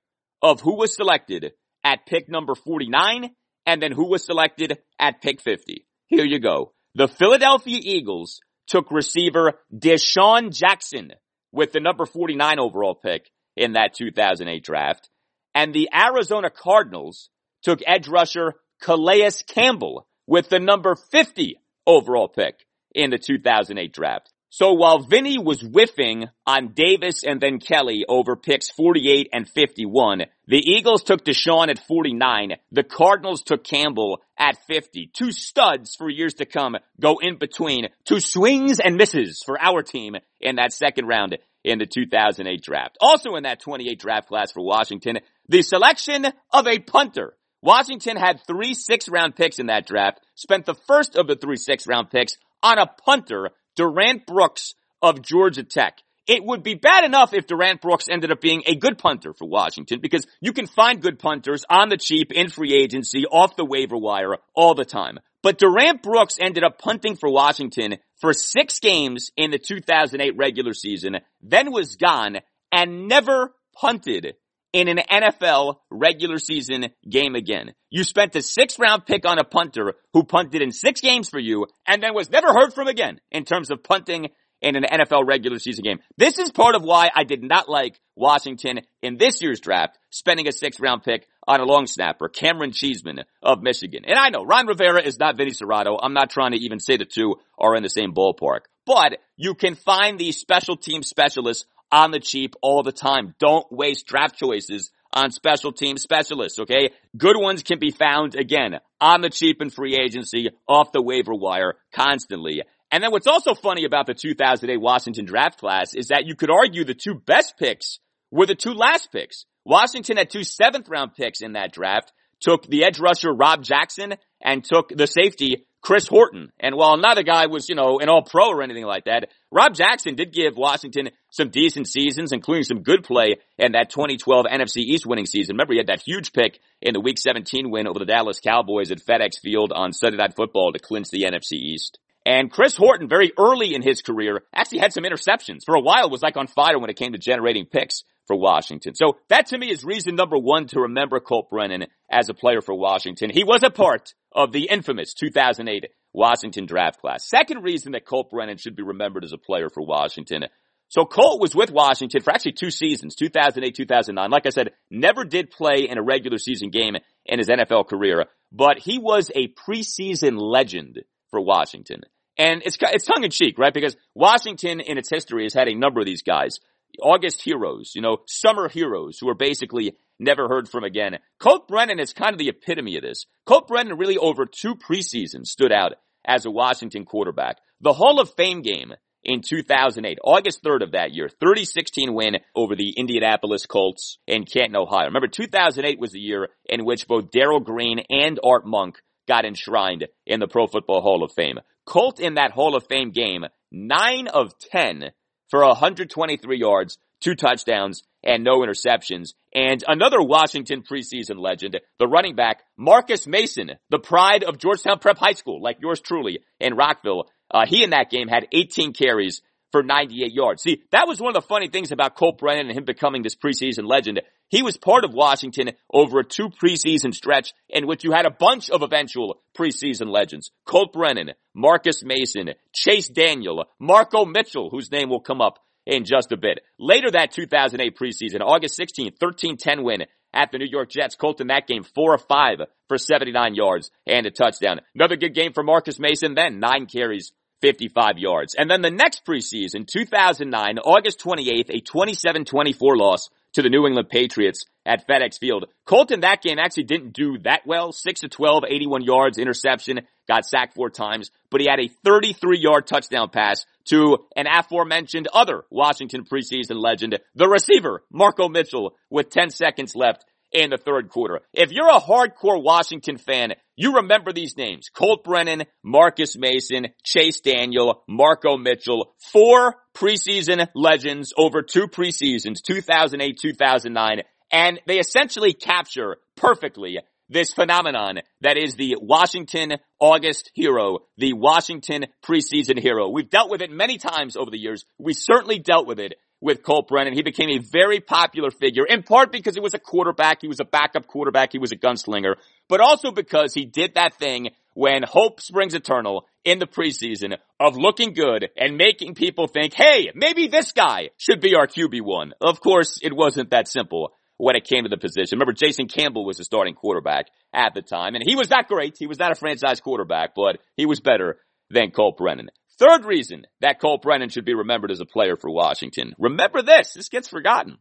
S1: of who was selected at pick number 49 and then who was selected at pick 50. Here you go. The Philadelphia Eagles took receiver DeSean Jackson with the number 49 overall pick in that 2008 draft. And the Arizona Cardinals took edge rusher Calais Campbell with the number 50 overall pick in the 2008 draft. So while Vinny was whiffing on Davis and then Kelly over picks 48 and 51, the Eagles took DeSean at 49. The Cardinals took Campbell at 50. Two studs for years to come go in between. Two swings and misses for our team in that second round in the 2008 draft. Also in that 28 draft class for Washington, the selection of a punter. Washington had three six round picks in that draft, spent the first of the three six round picks on a punter Durant Brooks of Georgia Tech. It would be bad enough if Durant Brooks ended up being a good punter for Washington because you can find good punters on the cheap in free agency off the waiver wire all the time. But Durant Brooks ended up punting for Washington for six games in the 2008 regular season, then was gone and never punted in an NFL regular season game again. You spent a six round pick on a punter who punted in six games for you and then was never heard from again in terms of punting in an NFL regular season game. This is part of why I did not like Washington in this year's draft, spending a six round pick on a long snapper, Cameron Cheeseman of Michigan. And I know Ron Rivera is not Vinny Cerrato. I'm not trying to even say the two are in the same ballpark, but you can find these special team specialists on the cheap all the time. Don't waste draft choices on special team specialists, okay? Good ones can be found again on the cheap and free agency, off the waiver wire, constantly. And then what's also funny about the 2008 Washington draft class is that you could argue the two best picks were the two last picks. Washington had two seventh round picks in that draft, took the edge rusher Rob Jackson and took the safety Chris Horton. And while not a guy was, you know, an all pro or anything like that, Rob Jackson did give Washington some decent seasons, including some good play in that 2012 NFC East winning season. Remember, he had that huge pick in the week 17 win over the Dallas Cowboys at FedEx Field on Sunday Night Football to clinch the NFC East. And Chris Horton, very early in his career, actually had some interceptions. For a while was like on fire when it came to generating picks for Washington. So that to me is reason number one to remember Colt Brennan as a player for Washington. He was a part of the infamous 2008 Washington draft class. Second reason that Colt Brennan should be remembered as a player for Washington. So Colt was with Washington for actually two seasons, 2008, 2009. Like I said, never did play in a regular season game in his NFL career, but he was a preseason legend for Washington. And it's, it's tongue in cheek, right? Because Washington in its history has had a number of these guys. August heroes, you know, summer heroes who are basically never heard from again. Colt Brennan is kind of the epitome of this. Colt Brennan really over two preseasons stood out as a Washington quarterback. The Hall of Fame game in 2008, August 3rd of that year, 30-16 win over the Indianapolis Colts in Canton, Ohio. Remember, 2008 was the year in which both Darrell Green and Art Monk got enshrined in the Pro Football Hall of Fame. Colt in that Hall of Fame game, 9 of 10 for 123 yards, two touchdowns, and no interceptions. And another Washington preseason legend, the running back, Marcus Mason, the pride of Georgetown Prep High School, like yours truly in Rockville. Uh, he in that game had 18 carries for 98 yards. See, that was one of the funny things about Colt Brennan and him becoming this preseason legend. He was part of Washington over a two preseason stretch in which you had a bunch of eventual preseason legends. Colt Brennan, Marcus Mason, Chase Daniel, Marko Mitchell, whose name will come up in just a bit. Later that 2008 preseason, August 16th, 13-10 win at the New York Jets. Colt in that game, four of five for 79 yards and a touchdown. Another good game for Marcus Mason then, nine carries, 55 yards. And then the next preseason, 2009, August 28th, a 27-24 loss to the New England Patriots at FedEx Field. Colt in that game actually didn't do that well. 6 to 12, 81 yards, interception, got sacked four times, but he had a 33 yard touchdown pass to an aforementioned other Washington preseason legend, the receiver, Marko Mitchell, with 10 seconds left in the third quarter. If you're a hardcore Washington fan, you remember these names. Colt Brennan, Marcus Mason, Chase Daniel, Marko Mitchell, four preseason legends over two preseasons, 2008, 2009, and they essentially capture perfectly this phenomenon that is the Washington August hero, the Washington preseason hero. We've dealt with it many times over the years. We certainly dealt with it with Colt Brennan. He became a very popular figure, in part because he was a quarterback, he was a backup quarterback, he was a gunslinger, but also because he did that thing when hope springs eternal in the preseason of looking good and making people think, hey, maybe this guy should be our QB1. Of course, it wasn't that simple when it came to the position. Remember, Jason Campbell was the starting quarterback at the time, and he was not great. He was not a franchise quarterback, but he was better than Colt Brennan. Third reason that Colt Brennan should be remembered as a player for Washington. Remember this. This gets forgotten.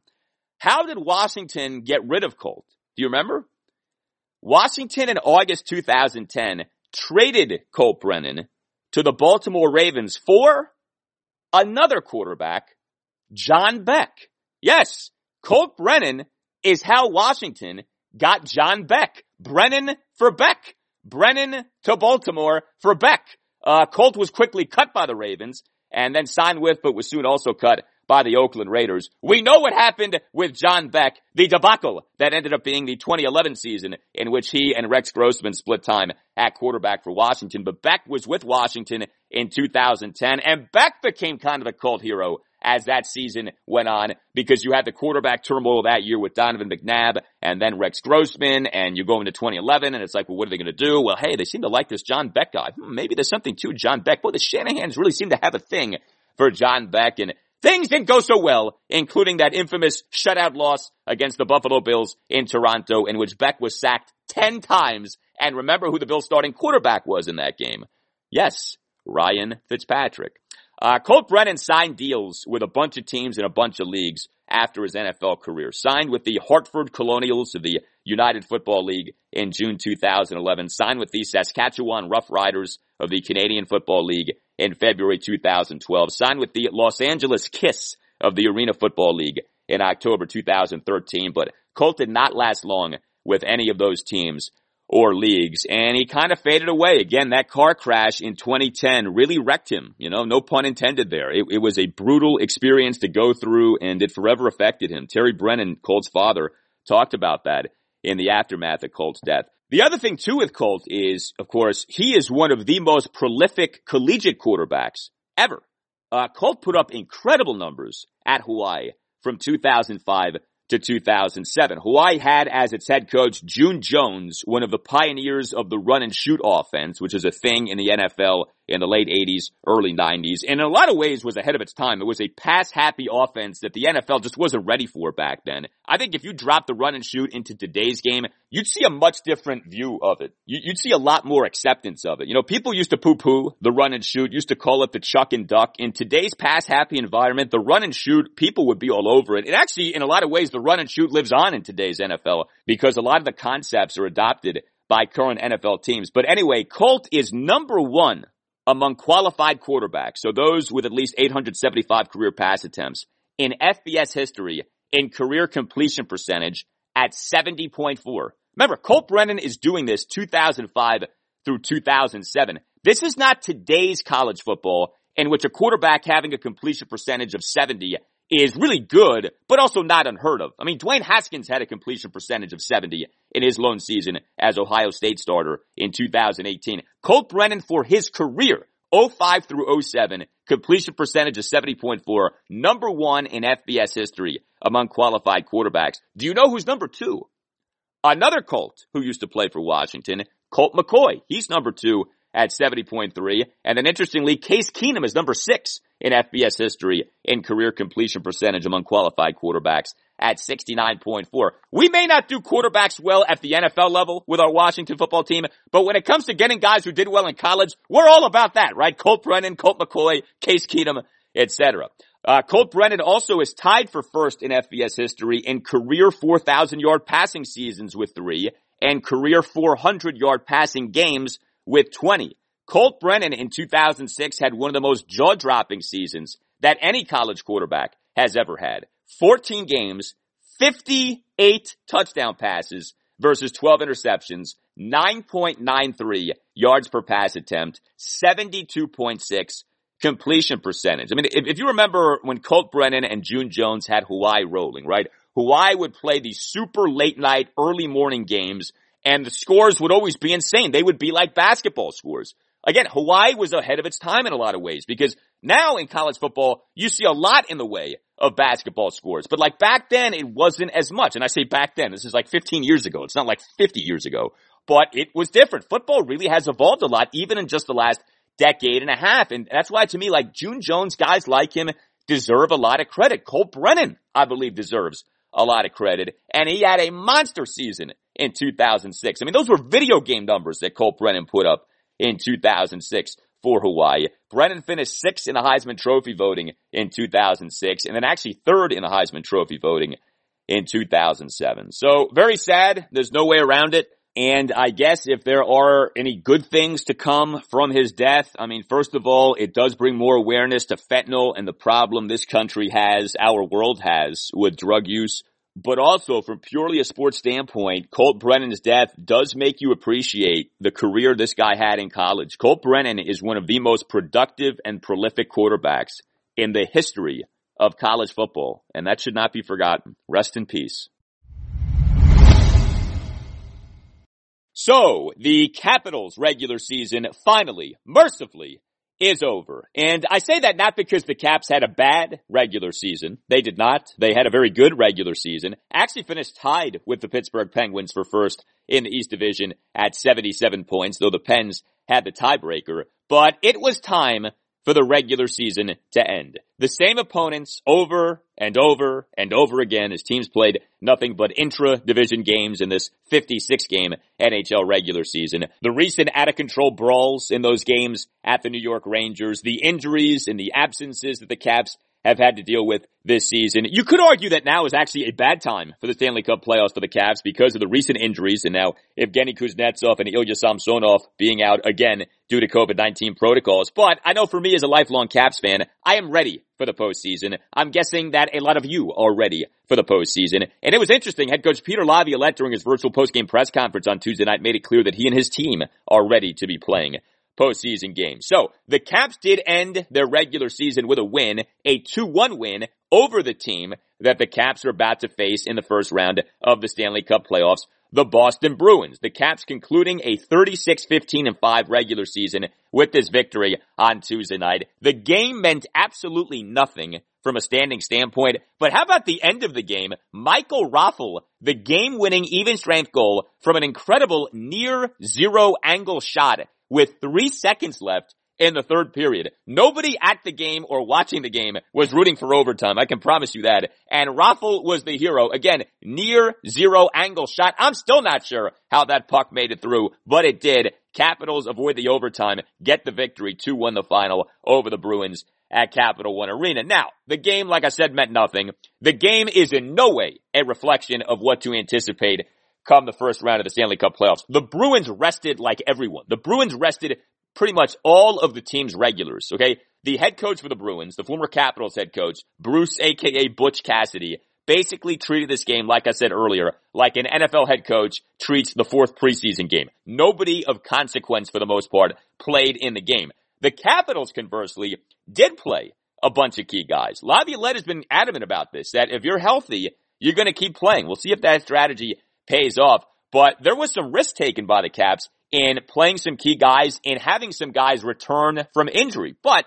S1: How did Washington get rid of Colt? Do you remember? Washington in August 2010 traded Colt Brennan to the Baltimore Ravens for another quarterback, John Beck. Yes, Colt Brennan is how Washington got John Beck. Brennan for Beck. Brennan to Baltimore for Beck. Uh, Colt was quickly cut by the Ravens and then signed with, but was soon also cut by the Oakland Raiders. We know what happened with John Beck, the debacle that ended up being the 2011 season in which he and Rex Grossman split time at quarterback for Washington. But Beck was with Washington in 2010 and Beck became kind of a cult hero as that season went on because you had the quarterback turmoil that year with Donovan McNabb and then Rex Grossman and you go into 2011 and it's like, well, what are they going to do? Well, hey, they seem to like this John Beck guy. Hmm, maybe there's something to John Beck. Boy, the Shanahans really seem to have a thing for John Beck and things didn't go so well, including that infamous shutout loss against the Buffalo Bills in Toronto in which Beck was sacked 10 times. And remember who the Bills starting quarterback was in that game. Yes, Ryan Fitzpatrick. Uh, Colt Brennan signed deals with a bunch of teams in a bunch of leagues after his NFL career. Signed with the Hartford Colonials of the United Football League in June 2011. Signed with the Saskatchewan Roughriders of the Canadian Football League in February 2012. Signed with the Los Angeles Kiss of the Arena Football League in October 2013. But Colt did not last long with any of those teams or leagues. And he kind of faded away. Again, that car crash in 2010 really wrecked him. You know, no pun intended there. It, it was a brutal experience to go through and it forever affected him. Terry Brennan, Colt's father, talked about that in the aftermath of Colt's death. The other thing too with Colt is, of course, he is one of the most prolific collegiate quarterbacks ever. Uh, Colt put up incredible numbers at Hawaii from 2005 to 2007. Hawaii had as its head coach June Jones, one of the pioneers of the run and shoot offense, which is a thing in the NFL in the late 80s, early 90s, and in a lot of ways was ahead of its time. It was a pass happy offense that the NFL just wasn't ready for back then. I think if you dropped the run and shoot into today's game, you'd see a much different view of it. You'd see a lot more acceptance of it. You know, people used to poo poo the run and shoot, used to call it the chuck and duck. In today's pass happy environment, the run and shoot, people would be all over it. It actually, in a lot of ways, the run and shoot lives on in today's NFL because a lot of the concepts are adopted by current NFL teams. But anyway, Colt is number one among qualified quarterbacks, so those with at least 875 career pass attempts, in FBS history in career completion percentage at 70.4. Remember, Colt Brennan is doing this 2005 through 2007. This is not today's college football in which a quarterback having a completion percentage of 70 is really good, but also not unheard of. I mean, Dwayne Haskins had a completion percentage of 70 in his lone season as Ohio State starter in 2018. Colt Brennan for his career, 05 through 07, completion percentage of 70.4, number one in FBS history among qualified quarterbacks. Do you know who's number two? Another Colt who used to play for Washington, Colt McCoy. He's number two at 70.3. And then interestingly, Case Keenum is number six in FBS history in career completion percentage among qualified quarterbacks at 69.4. We may not do quarterbacks well at the NFL level with our Washington football team, but when it comes to getting guys who did well in college, we're all about that, right? Colt Brennan, Colt McCoy, Case Keenum, etc. Uh, Colt Brennan also is tied for first in FBS history in career 4,000 yard passing seasons with three and career 400 yard passing games with 20. Colt Brennan in 2006 had one of the most jaw dropping seasons that any college quarterback has ever had. 14 games, 58 touchdown passes versus 12 interceptions, 9.93 yards per pass attempt, 72.6 completion percentage. I mean, if, if, you remember when Colt Brennan and June Jones had Hawaii rolling, right? Hawaii would play these super late night, early morning games and the scores would always be insane. They would be like basketball scores. Again, Hawaii was ahead of its time in a lot of ways because now in college football, you see a lot in the way of basketball scores. But like back then, it wasn't as much. And I say back then, this is like 15 years ago. It's not like 50 years ago, but it was different. Football really has evolved a lot, even in just the last decade and a half. And that's why to me, like June Jones, guys like him deserve a lot of credit. Colt Brennan, I believe, deserves a lot of credit. And he had a monster season in 2006. I mean, those were video game numbers that Colt Brennan put up in 2006 for Hawaii. Brennan finished sixth in the Heisman Trophy voting in 2006 and then actually third in the Heisman Trophy voting in 2007. So very sad. There's no way around it. And I guess if there are any good things to come from his death, I mean, first of all, it does bring more awareness to fentanyl and the problem this country has, our world has with drug use. But also from purely a sports standpoint, Colt Brennan's death does make you appreciate the career this guy had in college. Colt Brennan is one of the most productive and prolific quarterbacks in the history of college football, and that should not be forgotten. Rest in peace. So, the Capitals regular season finally, mercifully, is over. And I say that not because the Caps had a bad regular season. They did not. They had a very good regular season. Actually finished tied with the Pittsburgh Penguins for first in the East Division at 77 points, though the Pens had the tiebreaker. But it was time for the regular season to end. The same opponents over and over and over again as teams played nothing but intra-division games in this 56 game NHL regular season. The recent out of control brawls in those games at the New York Rangers, the injuries and the absences that the Caps have had to deal with this season. You could argue that now is actually a bad time for the Stanley Cup playoffs for the Caps because of the recent injuries and now Evgeny Kuznetsov and Ilya Samsonov being out again due to COVID-19 protocols. But I know for me as a lifelong Caps fan, I am ready for the postseason. I'm guessing that a lot of you are ready for the postseason. And it was interesting. Head coach Peter Laviolette during his virtual postgame press conference on Tuesday night made it clear that he and his team are ready to be playing postseason game. So the Caps did end their regular season with a win, a 2-1 win over the team that the Caps are about to face in the first round of the Stanley Cup playoffs, the Boston Bruins. The Caps concluding a 36-15 and 5 regular season with this victory on Tuesday night. The game meant absolutely nothing from a standing standpoint, but how about the end of the game? Michael Raffl, the game-winning even strength goal from an incredible near zero angle shot with three seconds left in the third period. Nobody at the game or watching the game was rooting for overtime. I can promise you that. And Raffl was the hero. Again, near zero angle shot. I'm still not sure how that puck made it through, but it did. Capitals avoid the overtime, get the victory, 2-1 the final over the Bruins at Capital One Arena. Now, the game, like I said, meant nothing. The game is in no way a reflection of what to anticipate come the first round of the Stanley Cup playoffs. The Bruins rested like everyone. The Bruins rested pretty much all of the team's regulars, okay? The head coach for the Bruins, the former Capitals head coach, Bruce aka Butch Cassidy, basically treated this game, like I said earlier, like an NFL head coach treats the fourth preseason game. Nobody of consequence for the most part played in the game. The Capitals, conversely, did play a bunch of key guys. Laviolette has been adamant about this, that if you're healthy, you're going to keep playing. We'll see if that strategy pays off. But there was some risk taken by the Caps in playing some key guys and having some guys return from injury. But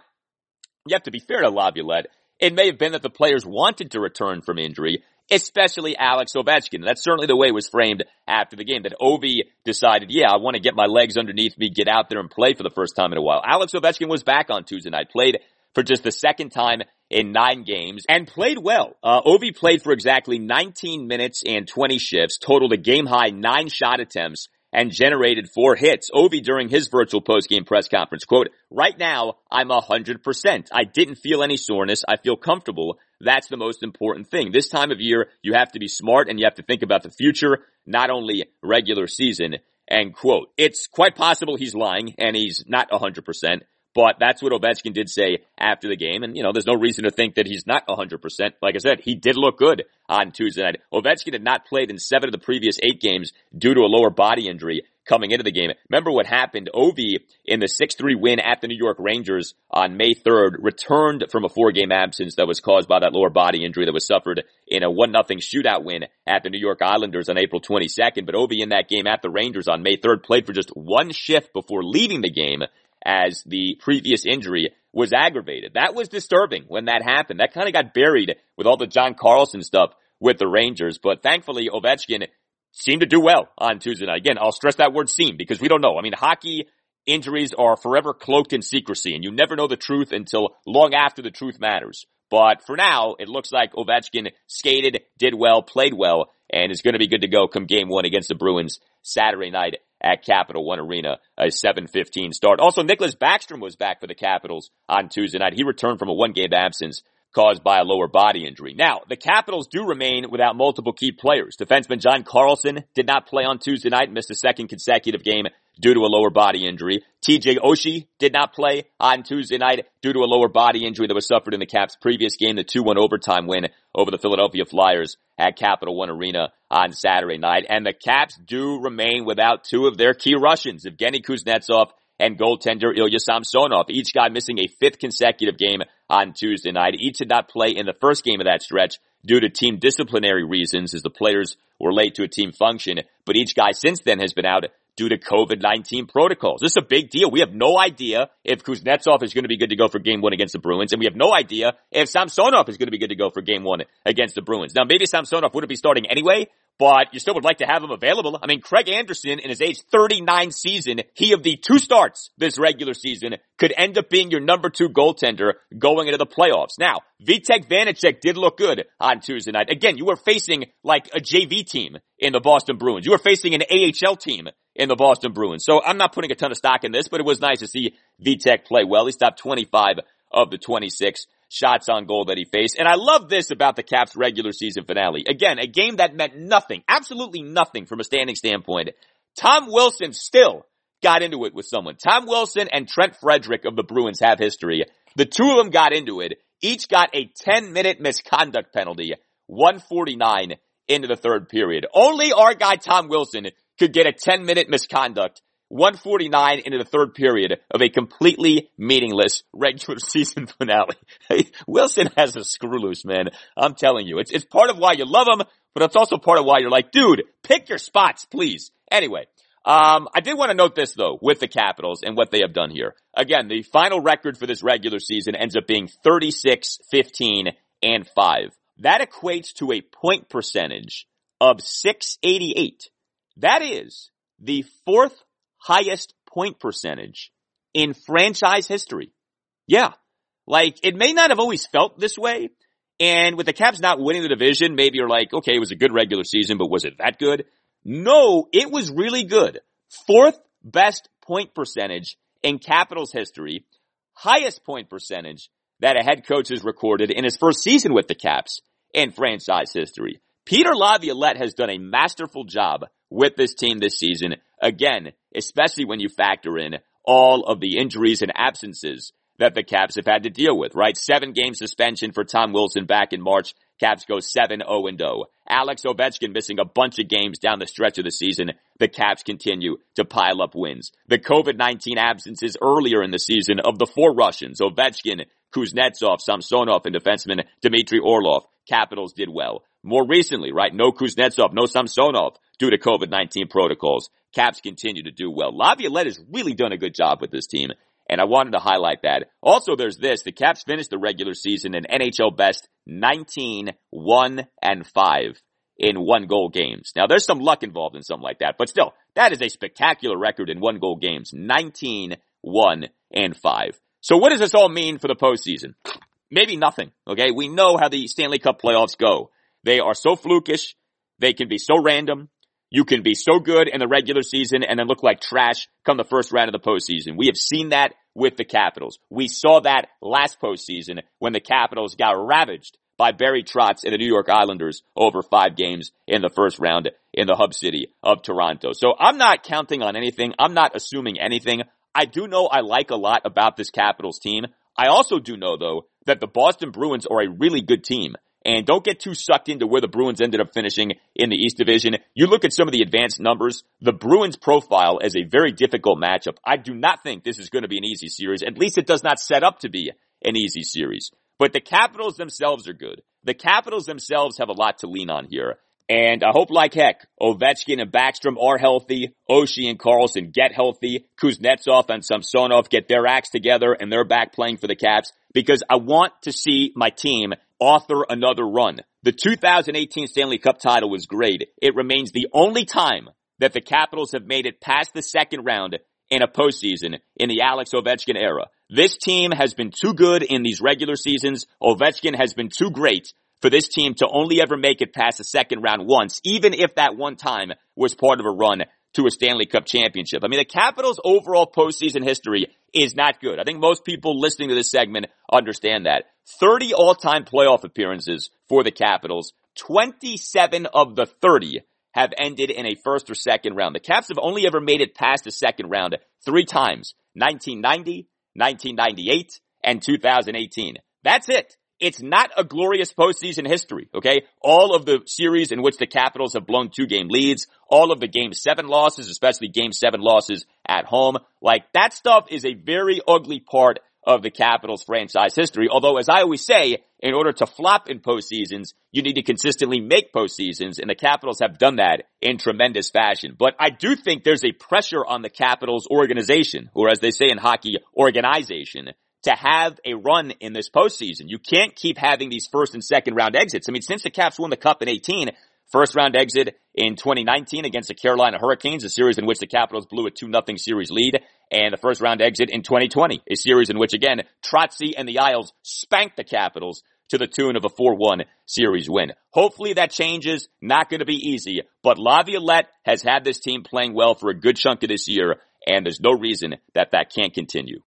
S1: you have to be fair to Laviolette. It may have been that the players wanted to return from injury, especially Alex Ovechkin. That's certainly the way it was framed after the game, that Ovi decided, yeah, I want to get my legs underneath me, get out there and play for the first time in a while. Alex Ovechkin was back on Tuesday night, played for just the second time in nine games and played well. Uh, Ovi played for exactly 19 minutes and 20 shifts, totaled a game high nine shot attempts and generated four hits. Ovi during his virtual post-game press conference, quote, right now I'm a hundred percent. I didn't feel any soreness. I feel comfortable. That's the most important thing. This time of year, you have to be smart and you have to think about the future, not only regular season. End quote. It's quite possible he's lying and he's not a hundred percent. But that's what Ovechkin did say after the game. And, you know, there's no reason to think that he's not 100%. Like I said, he did look good on Tuesday night. Ovechkin had not played in seven of the previous eight games due to a lower body injury coming into the game. Remember what happened? Ovi in the 6-3 win at the New York Rangers on May 3rd returned from a four game absence that was caused by that lower body injury that was suffered in a 1-0 shootout win at the New York Islanders on April 22nd. But Ovi in that game at the Rangers on May 3rd played for just one shift before leaving the game as the previous injury was aggravated. That was disturbing when that happened. That kind of got buried with all the John Carlson stuff with the Rangers, but thankfully Ovechkin seemed to do well on Tuesday night. Again, I'll stress that word seem because we don't know. I mean, hockey injuries are forever cloaked in secrecy and you never know the truth until long after the truth matters. But for now, it looks like Ovechkin skated, did well, played well, and is going to be good to go come game one against the Bruins Saturday night at Capital One Arena, a 7-15 start. Also, Nicklas Backstrom was back for the Capitals on Tuesday night. He returned from a one-game absence caused by a lower body injury. Now, the Capitals do remain without multiple key players. Defenseman John Carlson did not play on Tuesday night, missed a second consecutive game due to a lower body injury. TJ Oshie did not play on Tuesday night due to a lower body injury that was suffered in the Caps previous game, the 2-1 overtime win over the Philadelphia Flyers at Capital One Arena on Saturday night. And the Caps do remain without two of their key Russians, Evgeny Kuznetsov and goaltender Ilya Samsonov. Each guy missing a fifth consecutive game on Tuesday night. Each did not play in the first game of that stretch due to team disciplinary reasons as the players were late to a team function. But each guy since then has been out due to COVID-19 protocols. This is a big deal. We have no idea if Kuznetsov is going to be good to go for game one against the Bruins, and we have no idea if Samsonov is going to be good to go for game one against the Bruins. Now, maybe Samsonov wouldn't be starting anyway, but you still would like to have him available. I mean, Craig Anderson in his age 39 season, he of the two starts this regular season could end up being your number two goaltender going into the playoffs. Now, Vitek Vanecek did look good on Tuesday night. Again, you were facing like a JV team in the Boston Bruins. You were facing an AHL team in the Boston Bruins. So I'm not putting a ton of stock in this, but it was nice to see Vitek play well. He stopped 25 of the 26 shots on goal that he faced. And I love this about the Caps regular season finale. Again, a game that meant nothing, absolutely nothing from a standing standpoint. Tom Wilson still got into it with someone. Tom Wilson and Trent Frederic of the Bruins have history. The two of them got into it. Each got a 10 minute misconduct penalty, 149 into the third period. Only our guy Tom Wilson could get a 10 minute misconduct 149 into the third period of a completely meaningless regular <laughs> season finale. Wilson has a screw loose, man. I'm telling you. It's, it's part of why you love him, but it's also part of why you're like, dude, pick your spots, please. Anyway, um, I did want to note this though, with the Capitals and what they have done here. Again, the final record for this regular season ends up being 36, 15, and 5. That equates to a point percentage of 688. That is the fourth highest point percentage in franchise history. Yeah. Like, it may not have always felt this way. And with the Caps not winning the division, maybe you're like, okay, it was a good regular season, but was it that good? No, it was really good. Fourth best point percentage in Capitals history. Highest point percentage that a head coach has recorded in his first season with the Caps in franchise history. Peter Laviolette has done a masterful job with this team this season. Again, especially when you factor in all of the injuries and absences that the Caps have had to deal with, right? Seven game suspension for Tom Wilson back in March. Caps go 7-0-0. Alex Ovechkin missing a bunch of games down the stretch of the season. The Caps continue to pile up wins. The COVID-19 absences earlier in the season of the four Russians, Ovechkin, Kuznetsov, Samsonov, and defenseman Dmitry Orlov. Capitals did well. More recently, right? No Kuznetsov, no Samsonov due to COVID-19 protocols. Caps continue to do well. Laviolette has really done a good job with this team. And I wanted to highlight that. Also, there's this. The Caps finished the regular season in NHL best 19, 1, and 5 in one goal games. Now, there's some luck involved in something like that, but still, that is a spectacular record in one goal games. 19, 1, and 5. So what does this all mean for the postseason? maybe nothing. Okay. We know how the Stanley Cup playoffs go. They are so flukish. They can be so random. You can be so good in the regular season and then look like trash come the first round of the postseason. We have seen that with the Capitals. We saw that last postseason when the Capitals got ravaged by Barry Trotz and the New York Islanders over five games in the first round in the hub city of Toronto. So I'm not counting on anything. I'm not assuming anything. I do know I like a lot about this Capitals team. I also do know though that the Boston Bruins are a really good team. And don't get too sucked into where the Bruins ended up finishing in the East Division. You look at some of the advanced numbers, the Bruins profile is a very difficult matchup. I do not think this is going to be an easy series. At least it does not set up to be an easy series. But the Capitals themselves are good. The Capitals themselves have a lot to lean on here. And I hope like heck, Ovechkin and Backstrom are healthy. Oshie and Carlson get healthy. Kuznetsov and Samsonov get their acts together and they're back playing for the Caps because I want to see my team author another run. The 2018 Stanley Cup title was great. It remains the only time that the Capitals have made it past the second round in a postseason in the Alex Ovechkin era. This team has been too good in these regular seasons. Ovechkin has been too great for this team to only ever make it past the second round once, even if that one time was part of a run to a Stanley Cup championship. I mean, the Capitals overall postseason history is not good. I think most people listening to this segment understand that. 30 all-time playoff appearances for the Capitals. 27 of the 30 have ended in a first or second round. The Caps have only ever made it past the second round three times. 1990, 1998, and 2018. That's it. It's not a glorious postseason history, okay? All of the series in which the Capitals have blown two game leads, all of the game seven losses, especially game seven losses at home, like that stuff is a very ugly part of the Capitals franchise history. Although, as I always say, in order to flop in postseasons, you need to consistently make postseasons, and the Capitals have done that in tremendous fashion. But I do think there's a pressure on the Capitals organization, or as they say in hockey, organization, to have a run in this postseason. You can't keep having these first and second round exits. I mean, since the Caps won the Cup in 18, first round exit in 2019 against the Carolina Hurricanes, a series in which the Capitals blew a 2-0 series lead, and the first round exit in 2020, a series in which again, Trotzy and the Isles spanked the Capitals to the tune of a 4-1 series win. Hopefully that changes. Not going to be easy, but Laviolette has had this team playing well for a good chunk of this year, and there's no reason that that can't continue.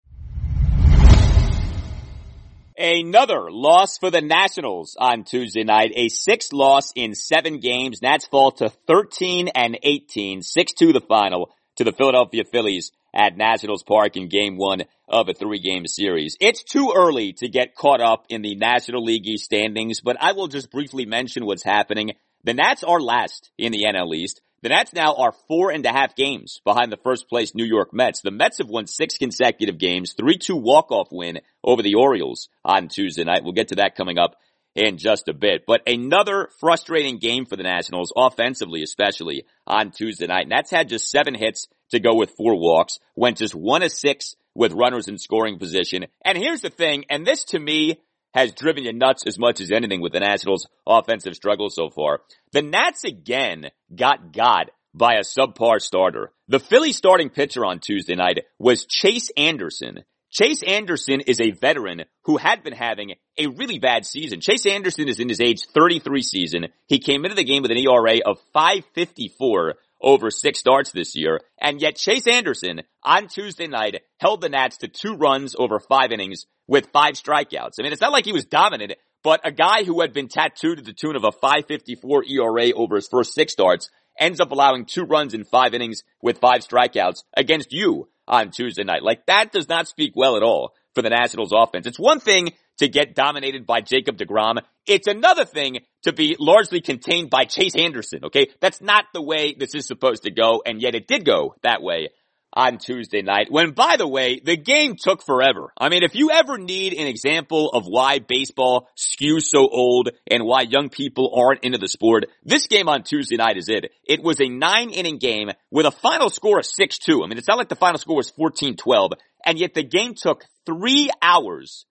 S1: Another loss for the Nationals on Tuesday night. A sixth loss in seven games. Nats fall to 13 and 18. 6-2 the final to the Philadelphia Phillies at Nationals Park in game one of a three game series. It's too early to get caught up in the National League East standings, but I will just briefly mention what's happening. The Nats are last in the NL East. The Nats now are four and a half games behind the first place New York Mets. The Mets have won six consecutive games, 3-2 walk-off win over the Orioles on Tuesday night. We'll get to that coming up in just a bit. But another frustrating game for the Nationals, offensively especially, on Tuesday night. Nats had just seven hits to go with four walks, went just one of six with runners in scoring position. And here's the thing, and this to me has driven you nuts as much as anything with the Nationals offensive struggle so far. The Nats again got got by a subpar starter. The Philly starting pitcher on Tuesday night was Chase Anderson. Chase Anderson is a veteran who had been having a really bad season. Chase Anderson is in his age 33 season. He came into the game with an ERA of 554 over six starts this year. And yet Chase Anderson on Tuesday night held the Nats to two runs over five innings with five strikeouts. I mean, it's not like he was dominant, but a guy who had been tattooed to the tune of a 554 ERA over his first six starts ends up allowing two runs in five innings with five strikeouts against you on Tuesday night. Like that does not speak well at all for the Nationals offense. It's one thing to get dominated by Jacob DeGrom. It's another thing to be largely contained by Chase Anderson, okay? That's not the way this is supposed to go, and yet it did go that way on Tuesday night, when by the way, the game took forever. I mean, if you ever need an example of why baseball skews so old and why young people aren't into the sport, this game on Tuesday night is it. It was a nine inning game with a final score of 6-2. I mean, it's not like the final score was 14-12, and yet the game took three hours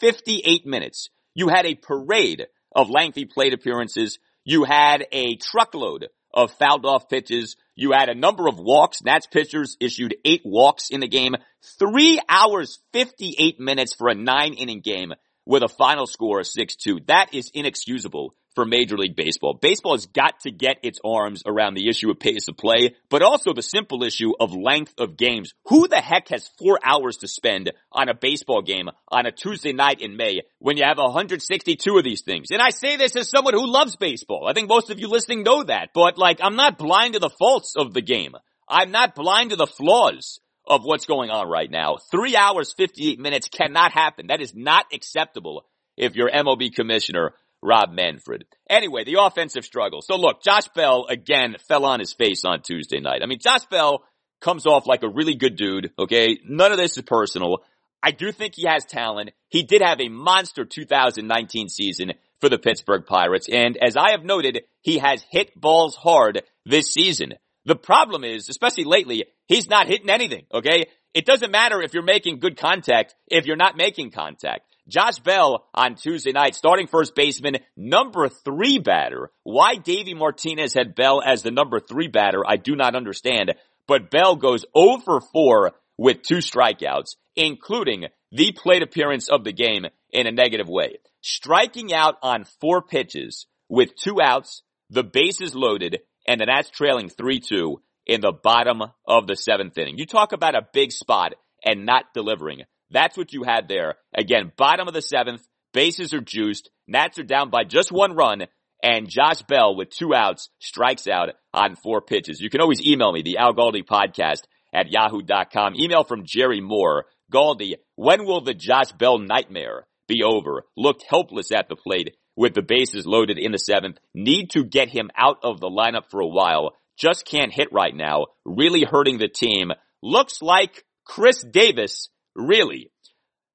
S1: 58 minutes. You had a parade of lengthy plate appearances. You had a truckload of fouled off pitches. You had a number of walks. Nats pitchers issued eight walks in the game. Three hours, 58 minutes for a nine inning game. with a final score of 6-2. That is inexcusable for Major League Baseball. Baseball has got to get its arms around the issue of pace of play, but also the simple issue of length of games. Who the heck has four hours to spend on a baseball game on a Tuesday night in May when you have 162 of these things? And I say this as someone who loves baseball. I think most of you listening know that, but like, I'm not blind to the faults of the game. I'm not blind to the flaws of what's going on right now. Three hours, 58 minutes cannot happen. That is not acceptable if you're MLB commissioner Rob Manfred. Anyway, the offensive struggle. So look, Josh Bell again fell on his face on Tuesday night. I mean, Josh Bell comes off like a really good dude. Okay. None of this is personal. I do think he has talent. He did have a monster 2019 season for the Pittsburgh Pirates. And as I have noted, he has hit balls hard this season. The problem is, especially lately, he's not hitting anything. Okay. It doesn't matter if you're making good contact if you're not making contact. Josh Bell on Tuesday night, starting first baseman, number three batter. Why Davey Martinez had Bell as the number three batter, I do not understand. But Bell goes over 4 with two strikeouts, including the plate appearance of the game in a negative way. Striking out on four pitches with two outs, the bases loaded, and the Nats trailing 3-2 in the bottom of the seventh inning. You talk about a big spot and not delivering. That's what you had there. Again, bottom of the seventh, bases are juiced, Nats are down by just one run, and Josh Bell with two outs strikes out on four pitches. You can always email me, the Al Galdi podcast at yahoo.com. Email from Jerry Moore. Galdi, when will the Josh Bell nightmare be over? Looked helpless at the plate with the bases loaded in the seventh. Need to get him out of the lineup for a while. Just can't hit right now. Really hurting the team. Looks like Chris Davis Really?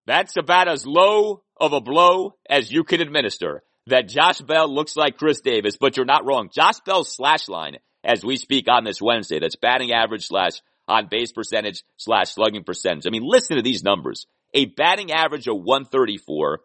S1: That's about as low of a blow as you can administer. That Josh Bell looks like Chris Davis, but you're not wrong. Josh Bell's slash line as we speak on this Wednesday, that's batting average slash on base percentage slash slugging percentage. I mean, listen to these numbers. A batting average of 134,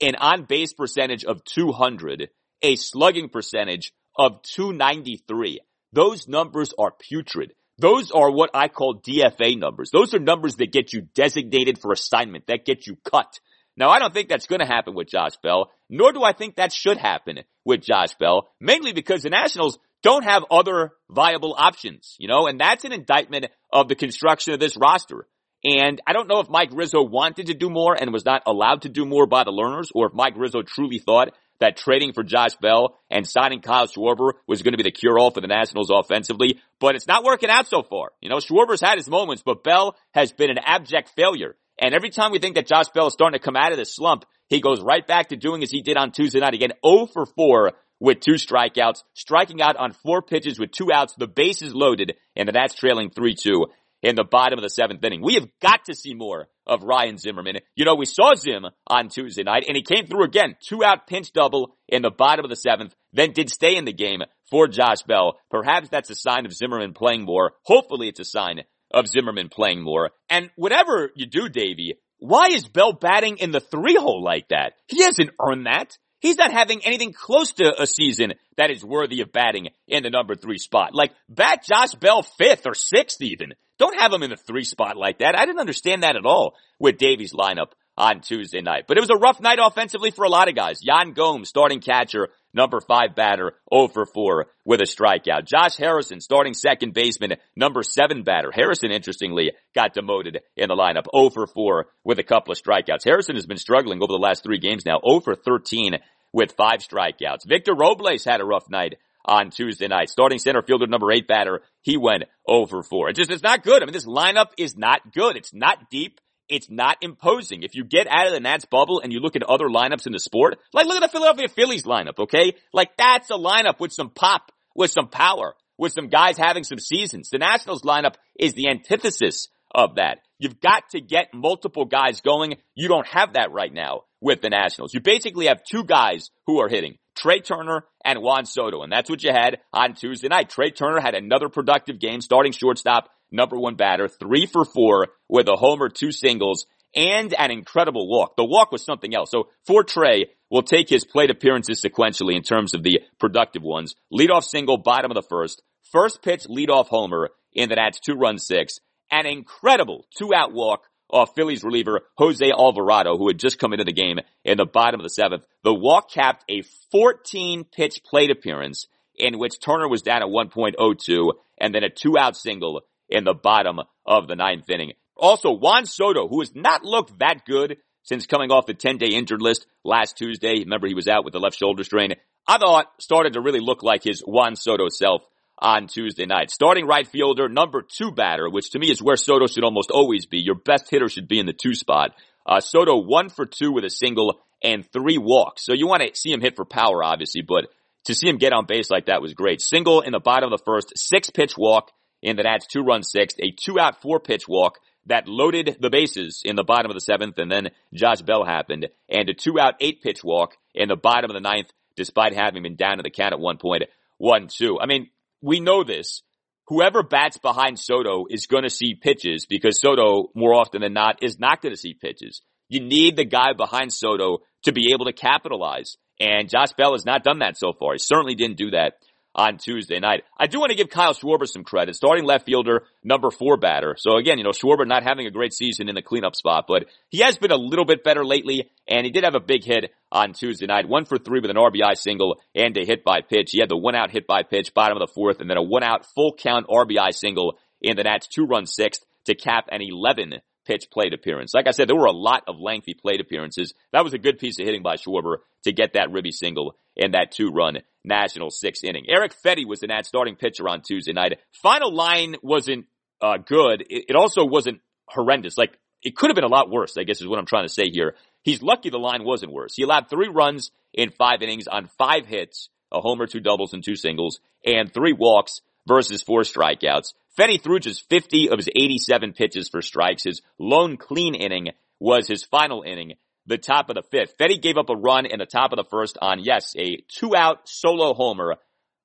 S1: an on base percentage of 200, a slugging percentage of 293. Those numbers are putrid. Those are what I call DFA numbers. Those are numbers that get you designated for assignment, that get you cut. Now, I don't think that's going to happen with Josh Bell, nor do I think that should happen with Josh Bell, mainly because the Nationals don't have other viable options, you know, and that's an indictment of the construction of this roster. And I don't know if Mike Rizzo wanted to do more and was not allowed to do more by the Lerners or if Mike Rizzo truly thought that trading for Josh Bell and signing Kyle Schwarber was going to be the cure-all for the Nationals offensively, but it's not working out so far. You know, Schwarber's had his moments, but Bell has been an abject failure. And every time we think that Josh Bell is starting to come out of this slump, he goes right back to doing as he did on Tuesday night again, 0 for 4 with two strikeouts, striking out on four pitches with two outs, the bases loaded, and that's trailing 3-2 in the bottom of the seventh inning. We have got to see more of Ryan Zimmerman. You know, we saw Zim on Tuesday night and he came through again, two out pinch double in the bottom of the seventh, then did stay in the game for Josh Bell. Perhaps that's a sign of Zimmerman playing more. Hopefully it's a sign of Zimmerman playing more. And whatever you do, Davey, why is Bell batting in the three hole like that? He hasn't earned that. He's not having anything close to a season that is worthy of batting in the number three spot. Like, bat Josh Bell fifth or sixth even. Don't have him in the three spot like that. I didn't understand that at all with Davies lineup on Tuesday night. But it was a rough night offensively for a lot of guys. Yan Gomes, starting catcher, number five batter, 0 for 4 with a strikeout. Josh Harrison, starting second baseman, number seven batter. Harrison, interestingly, got demoted in the lineup, 0 for 4 with a couple of strikeouts. Harrison has been struggling over the last three games now, 0 for 13 with five strikeouts. Victor Robles had a rough night on Tuesday night. Starting center fielder number eight batter, he went over 4. It just, it's not good. I mean, this lineup is not good. It's not deep. It's not imposing. If you get out of the Nats bubble and you look at other lineups in the sport, like look at the Philadelphia Phillies lineup, okay? Like that's a lineup with some pop, with some power, with some guys having some seasons. The Nationals lineup is the antithesis of that. You've got to get multiple guys going. You don't have that right now with the Nationals. You basically have two guys who are hitting. Trea Turner and Juan Soto. And that's what you had on Tuesday night. Trea Turner had another productive game, starting shortstop, number one batter, three for four with a homer, two singles, and an incredible walk. The walk was something else. So for Trea, we'll take his plate appearances sequentially in terms of the productive ones. Leadoff single, bottom of the first. First pitch, leadoff homer in the Nats two run six. An incredible two out walk off Phillies reliever Jose Alvarado, who had just come into the game in the bottom of the seventh. The walk capped a 14 pitch plate appearance in which Turner was down at 1.02 and then a two out single in the bottom of the ninth inning. Also, Juan Soto, who has not looked that good since coming off the 10 day injured list last Tuesday. Remember, he was out with the left shoulder strain. I thought started to really look like his Juan Soto self on Tuesday night. Starting right fielder, number two batter, which to me is where Soto should almost always be. Your best hitter should be in the two spot. Uh, Soto one for two with a single and three walks. So you want to see him hit for power, obviously, but to see him get on base like that was great. Single in the bottom of the first, six pitch walk in the Nats two run sixth, a two out four pitch walk that loaded the bases in the bottom of the seventh, and then Josh Bell happened, and a two out eight pitch walk in the bottom of the ninth, despite having been down to the count at one point, one two. I mean, we know this. Whoever bats behind Soto is going to see pitches because Soto, more often than not, is not going to see pitches. You need the guy behind Soto to be able to capitalize. And Josh Bell has not done that so far. He certainly didn't do that on Tuesday night. I do want to give Kyle Schwarber some credit. Starting left fielder, number four batter. So again, you know, Schwarber not having a great season in the cleanup spot, but he has been a little bit better lately, and he did have a big hit on Tuesday night. One for three with an RBI single and a hit by pitch. He had the one out hit by pitch, bottom of the fourth, and then a one out full count RBI single in the Nats two run sixth to cap an 11 pitch plate appearance. Like I said, there were a lot of lengthy plate appearances. That was a good piece of hitting by Schwarber to get that ribby single in that two run national sixth inning. Eric Fedde was the Nats starting pitcher on Tuesday night. Final line wasn't uh, good. It, it also wasn't horrendous. Like it could have been a lot worse, I guess is what I'm trying to say here. He's lucky the line wasn't worse. He allowed three runs in five innings on five hits, a homer, two doubles, and two singles, and three walks versus four strikeouts. Fedde threw just 50 of his 87 pitches for strikes. His lone clean inning was his final inning, the top of the fifth. Fedde gave up a run in the top of the first on, yes, a two out solo homer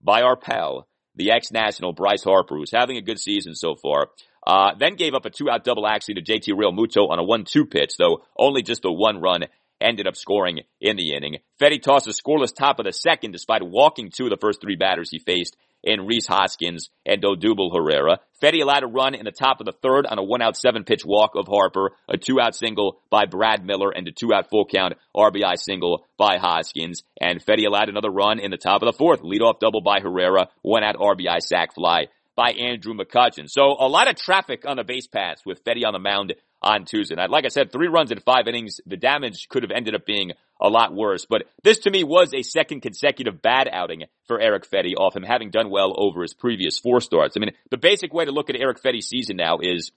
S1: by our pal, the ex-national Bryce Harper, who's having a good season so far. Uh, then gave up a two out double actually to JT Realmuto on a one two pitch, though only just a one run ended up scoring in the inning. Fedde tossed a scoreless top of the second despite walking two of the first three batters he faced in Rhys Hoskins and Odubel Herrera. Fedde allowed a run in the top of the third on a one out seven pitch walk of Harper, a two out single by Brad Miller, and a two out full count RBI single by Hoskins. And Fedde allowed another run in the top of the fourth, leadoff double by Herrera, one out RBI sac fly by Andrew McCutchen. So a lot of traffic on the base paths with Fedde on the mound on Tuesday night. Like I said, three runs in five innings. The damage could have ended up being a lot worse. But this to me was a second consecutive bad outing for Eric Fedde off him having done well over his previous four starts. I mean, the basic way to look at Eric Fedde's season now is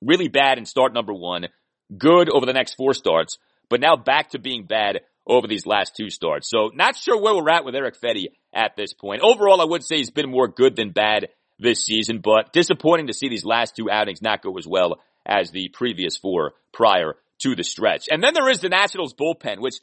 S1: really bad in start number one, good over the next four starts, but now back to being bad over these last two starts. So not sure where we're at with Eric Fedde at this point. Overall, I would say he's been more good than bad this season, but disappointing to see these last two outings not go as well as the previous four prior to the stretch. And then there is the Nationals bullpen, which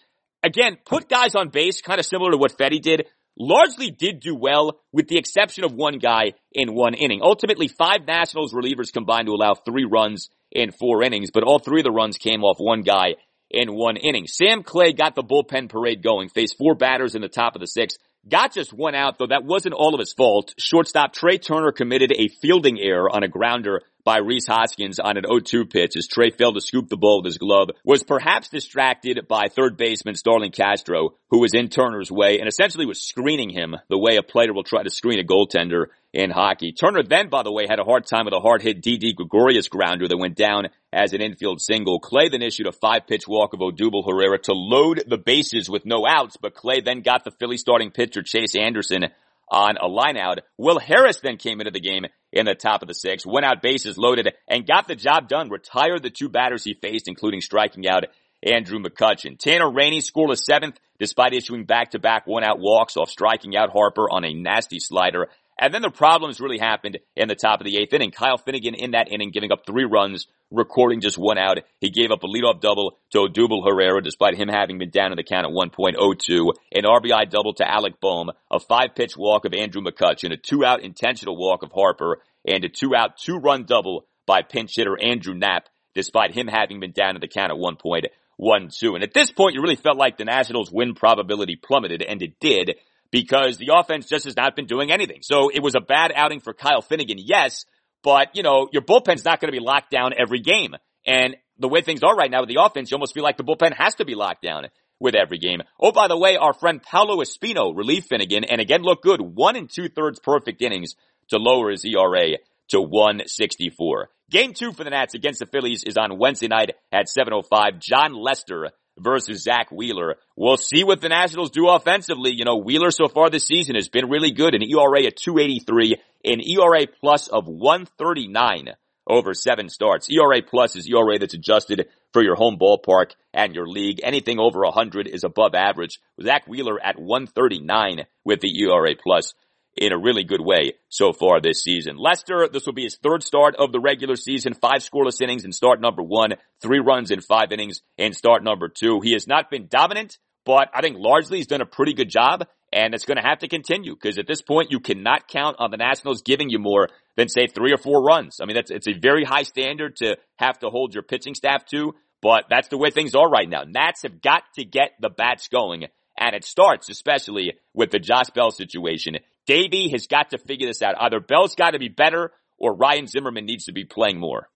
S1: again, put guys on base kind of similar to what Fedde did, largely did do well with the exception of one guy in one inning. Ultimately, five Nationals relievers combined to allow three runs in four innings, but all three of the runs came off one guy in one inning. Sam Clay got the bullpen parade going, faced four batters in the top of the sixth, Got just one out, though that wasn't all of his fault. Shortstop Trea Turner committed a fielding error on a grounder by Rhys Hoskins on an 0-2 pitch as Trea failed to scoop the ball with his glove, was perhaps distracted by third baseman Starlin Castro, who was in Turner's way and essentially was screening him the way a player will try to screen a goaltender in hockey. Turner then, by the way, had a hard time with a hard hit Didi Gregorius grounder that went down as an infield single. Clay then issued a five pitch walk of Odubel Herrera to load the bases with no outs, but Clay then got the Philly starting pitcher Chase Anderson on a lineout. Will Harris then came into the game in the top of the six, went out bases loaded, and got the job done, retired the two batters he faced, including striking out Andrew McCutchen. Tanner Rainey scored a seventh despite issuing back-to-back one-out walks off striking out Harper on a nasty slider. And then the problems really happened in the top of the eighth inning. Kyle Finnegan in that inning giving up three runs, recording just one out. He gave up a leadoff double to Odubel Herrera despite him having been down in the count at 1.02. An RBI double to Alec Bohm, a five pitch walk of Andrew McCutchen, a two out intentional walk of Harper, and a two out two run double by pinch hitter Andrew Knapp despite him having been down in the count at 1.12. And at this point, you really felt like the Nationals win probability plummeted, and it did because the offense just has not been doing anything. So it was a bad outing for Kyle Finnegan, yes, but you know, your bullpen's not going to be locked down every game. And the way things are right now with the offense, you almost feel like the bullpen has to be locked down with every game. Oh, by the way, our friend Paolo Espino, relieved Finnegan, and again look good, one and two thirds perfect innings to lower his ERA to 164. Game two for the Nats against the Phillies is on Wednesday night at 7.05. Jon Lester versus Zack Wheeler. We'll see what the Nationals do offensively. You know, Wheeler so far this season has been really good. An ERA at 283, an ERA plus of 139 over seven starts. ERA plus is ERA that's adjusted for your home ballpark and your league. Anything over 100 is above average. Zack Wheeler at 139 with the ERA plus in a really good way so far this season. Lester, this will be his third start of the regular season, five scoreless innings in start number one, three runs in five innings in start number two. He has not been dominant, but I think largely he's done a pretty good job and it's going to have to continue because at this point you cannot count on the Nationals giving you more than say three or four runs. I mean, that's, it's a very high standard to have to hold your pitching staff to, but that's the way things are right now. Nats have got to get the bats going and it starts especially with the Josh Bell situation. Davey has got to figure this out. Either Bell's got to be better or Ryan Zimmerman needs to be playing more.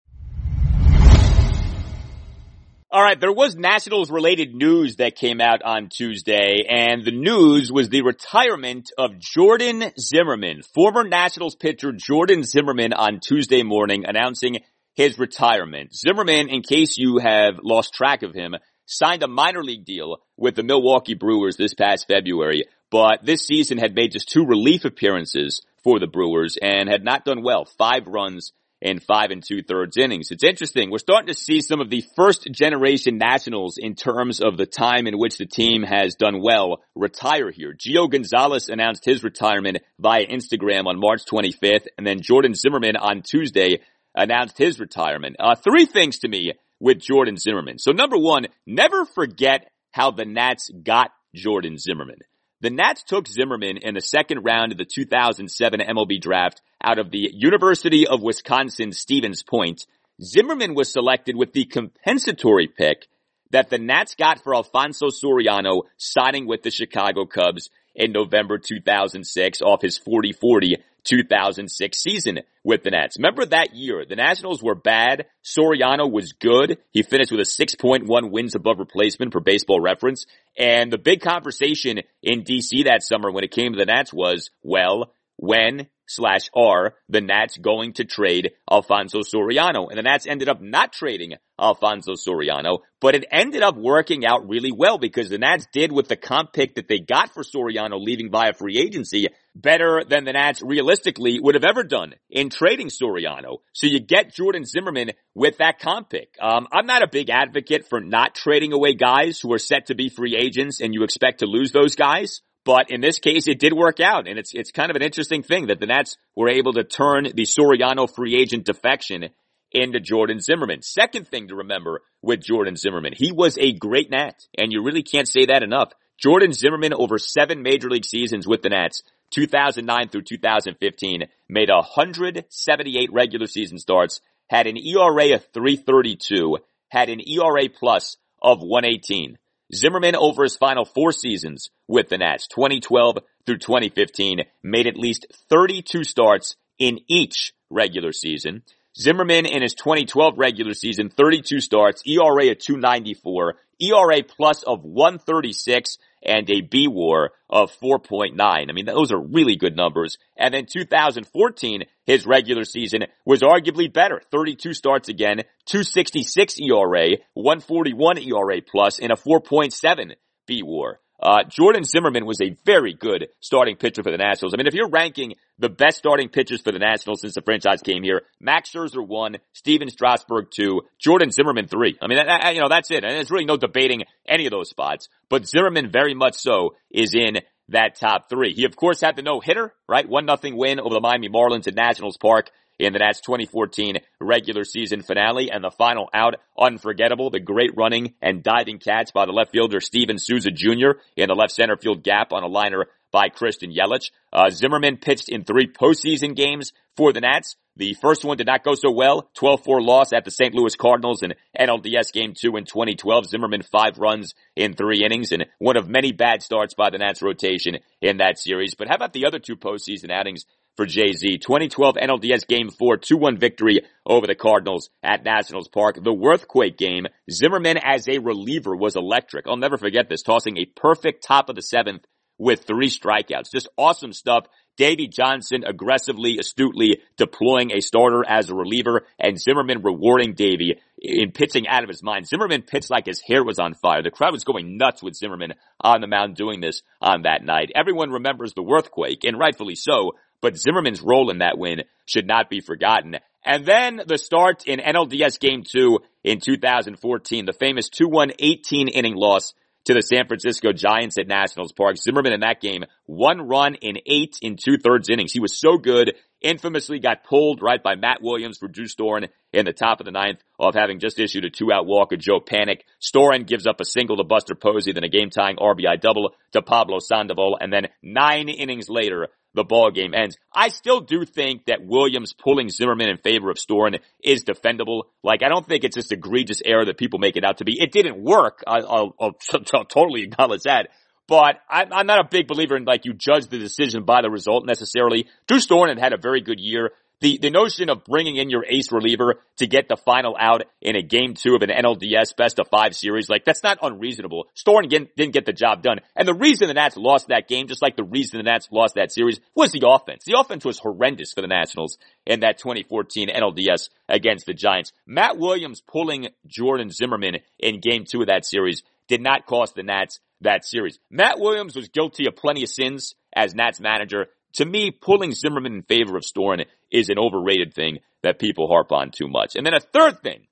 S1: All right, there was Nationals related news that came out on Tuesday, and the news was the retirement of Jordan Zimmermann. Former Nationals pitcher Jordan Zimmermann on Tuesday morning announcing his retirement. Zimmermann, in case you have lost track of him, signed a minor league deal with the Milwaukee Brewers this past February, but this season had made just two relief appearances for the Brewers and had not done well. Five runs in five and two thirds innings. It's interesting. We're starting to see some of the first generation nationals in terms of the time in which the team has done well retire here. Gio Gonzalez announced his retirement via Instagram on March 25th, and then Jordan Zimmermann on Tuesday announced his retirement. Uh, three things to me with Jordan Zimmermann. So number one, never forget how the Nats got Jordan Zimmermann. The Nats took Zimmermann in the second round of the 2007 MLB draft out of the University of Wisconsin Stevens Point. Zimmermann was selected with the compensatory pick that the Nats got for Alfonso Soriano signing with the Chicago Cubs in November 2006 off his 40-40 2006 season with the Nats. Remember that year, the Nationals were bad. Soriano was good. He finished with a 6.1 wins above replacement for baseball reference. And the big conversation in DC that summer when it came to the Nats was, well, when slash are the Nats going to trade Alfonso Soriano? And the Nats ended up not trading Alfonso Soriano, but it ended up working out really well because the Nats did with the comp pick that they got for Soriano leaving via free agency better than the Nats realistically would have ever done in trading Soriano. So you get Jordan Zimmermann with that comp pick. Um, I'm not a big advocate for not trading away guys who are set to be free agents and you expect to lose those guys. But in this case, it did work out, and it's it's kind of an interesting thing that the Nats were able to turn the Soriano free agent defection into Jordan Zimmermann. Second thing to remember with Jordan Zimmermann, he was a great Nat, and you really can't say that enough. Jordan Zimmermann over seven major league seasons with the Nats, 2009 through 2015, made 178 regular season starts, had an ERA of 332, had an ERA plus of 118. Zimmermann over his final four seasons with the Nats, 2012 through 2015, made at least 32 starts in each regular season. Zimmermann in his 2012 regular season, 32 starts, ERA of 294, ERA plus of 136, and a B war of 4.9. I mean, those are really good numbers. And then 2014, his regular season was arguably better. 32 starts again, 266 ERA, 141 ERA plus, and a 4.7 B war. Uh, Jordan Zimmermann was a very good starting pitcher for the Nationals. I mean, if you're ranking the best starting pitchers for the Nationals since the franchise came here, Max Scherzer one, Stephen Strasburg two, Jordan Zimmermann three. I mean, that, that, you know, that's it. And there's really no debating any of those spots. But Zimmermann very much so is in that top three. He of course had the no hitter, right? One nothing win over the Miami Marlins at Nationals Park in the Nats 2014 regular season finale and the final out unforgettable. The great running and diving catch by the left fielder Steven Souza Jr. in the left center field gap on a liner by Christian Yelich. Uh, Zimmermann pitched in three postseason games for the Nats. The first one did not go so well. 12-4 loss at the St. Louis Cardinals in NLDS Game 2 in 2012. Zimmermann five runs in three innings and one of many bad starts by the Nats rotation in that series. But how about the other two postseason outings for Jay-Z. 2012 NLDS Game 4, 2-1 victory over the Cardinals at Nationals Park. The Werthquake game, Zimmermann as a reliever was electric. I'll never forget this, tossing a perfect top of the seventh with three strikeouts. Just awesome stuff. Davey Johnson aggressively, astutely deploying a starter as a reliever and Zimmermann rewarding Davey in pitching out of his mind. Zimmermann pitched like his hair was on fire. The crowd was going nuts with Zimmermann on the mound doing this on that night. Everyone remembers the Werthquake and rightfully so, but Zimmermann's role in that win should not be forgotten. And then the start in NLDS game two in 2014, the famous 2-1 18 inning loss to the San Francisco Giants at Nationals Park. Zimmermann in that game, one run in eight in two thirds innings. He was so good, infamously got pulled right by Matt Williams for Drew Storen in the top of the ninth of having just issued a two out walk of Joe Panik. Storen gives up a single to Buster Posey, then a game tying RBI double to Pablo Sandoval, and then nine innings later, the ball game ends. I still do think that Williams pulling Zimmermann in favor of Storen is defendable. Like, I don't think it's this egregious error that people make it out to be. It didn't work. I, will <laughs> totally acknowledge that. But I'm, I'm, not a big believer in like you judge the decision by the result necessarily. Drew Storen had a very good year the, the notion of bringing in your ace reliever to get the final out in a game two of an NLDS best of five series, like that's not unreasonable. Storen didn't get the job done. And the reason the Nats lost that game, just like the reason the Nats lost that series, was the offense. The offense was horrendous for the Nationals in that 2014 NLDS against the Giants. Matt Williams pulling Jordan Zimmermann in game two of that series did not cost the Nats that series. Matt Williams was guilty of plenty of sins as Nats manager to me, pulling Zimmermann in favor of Storen is an overrated thing that people harp on too much. And then a third thing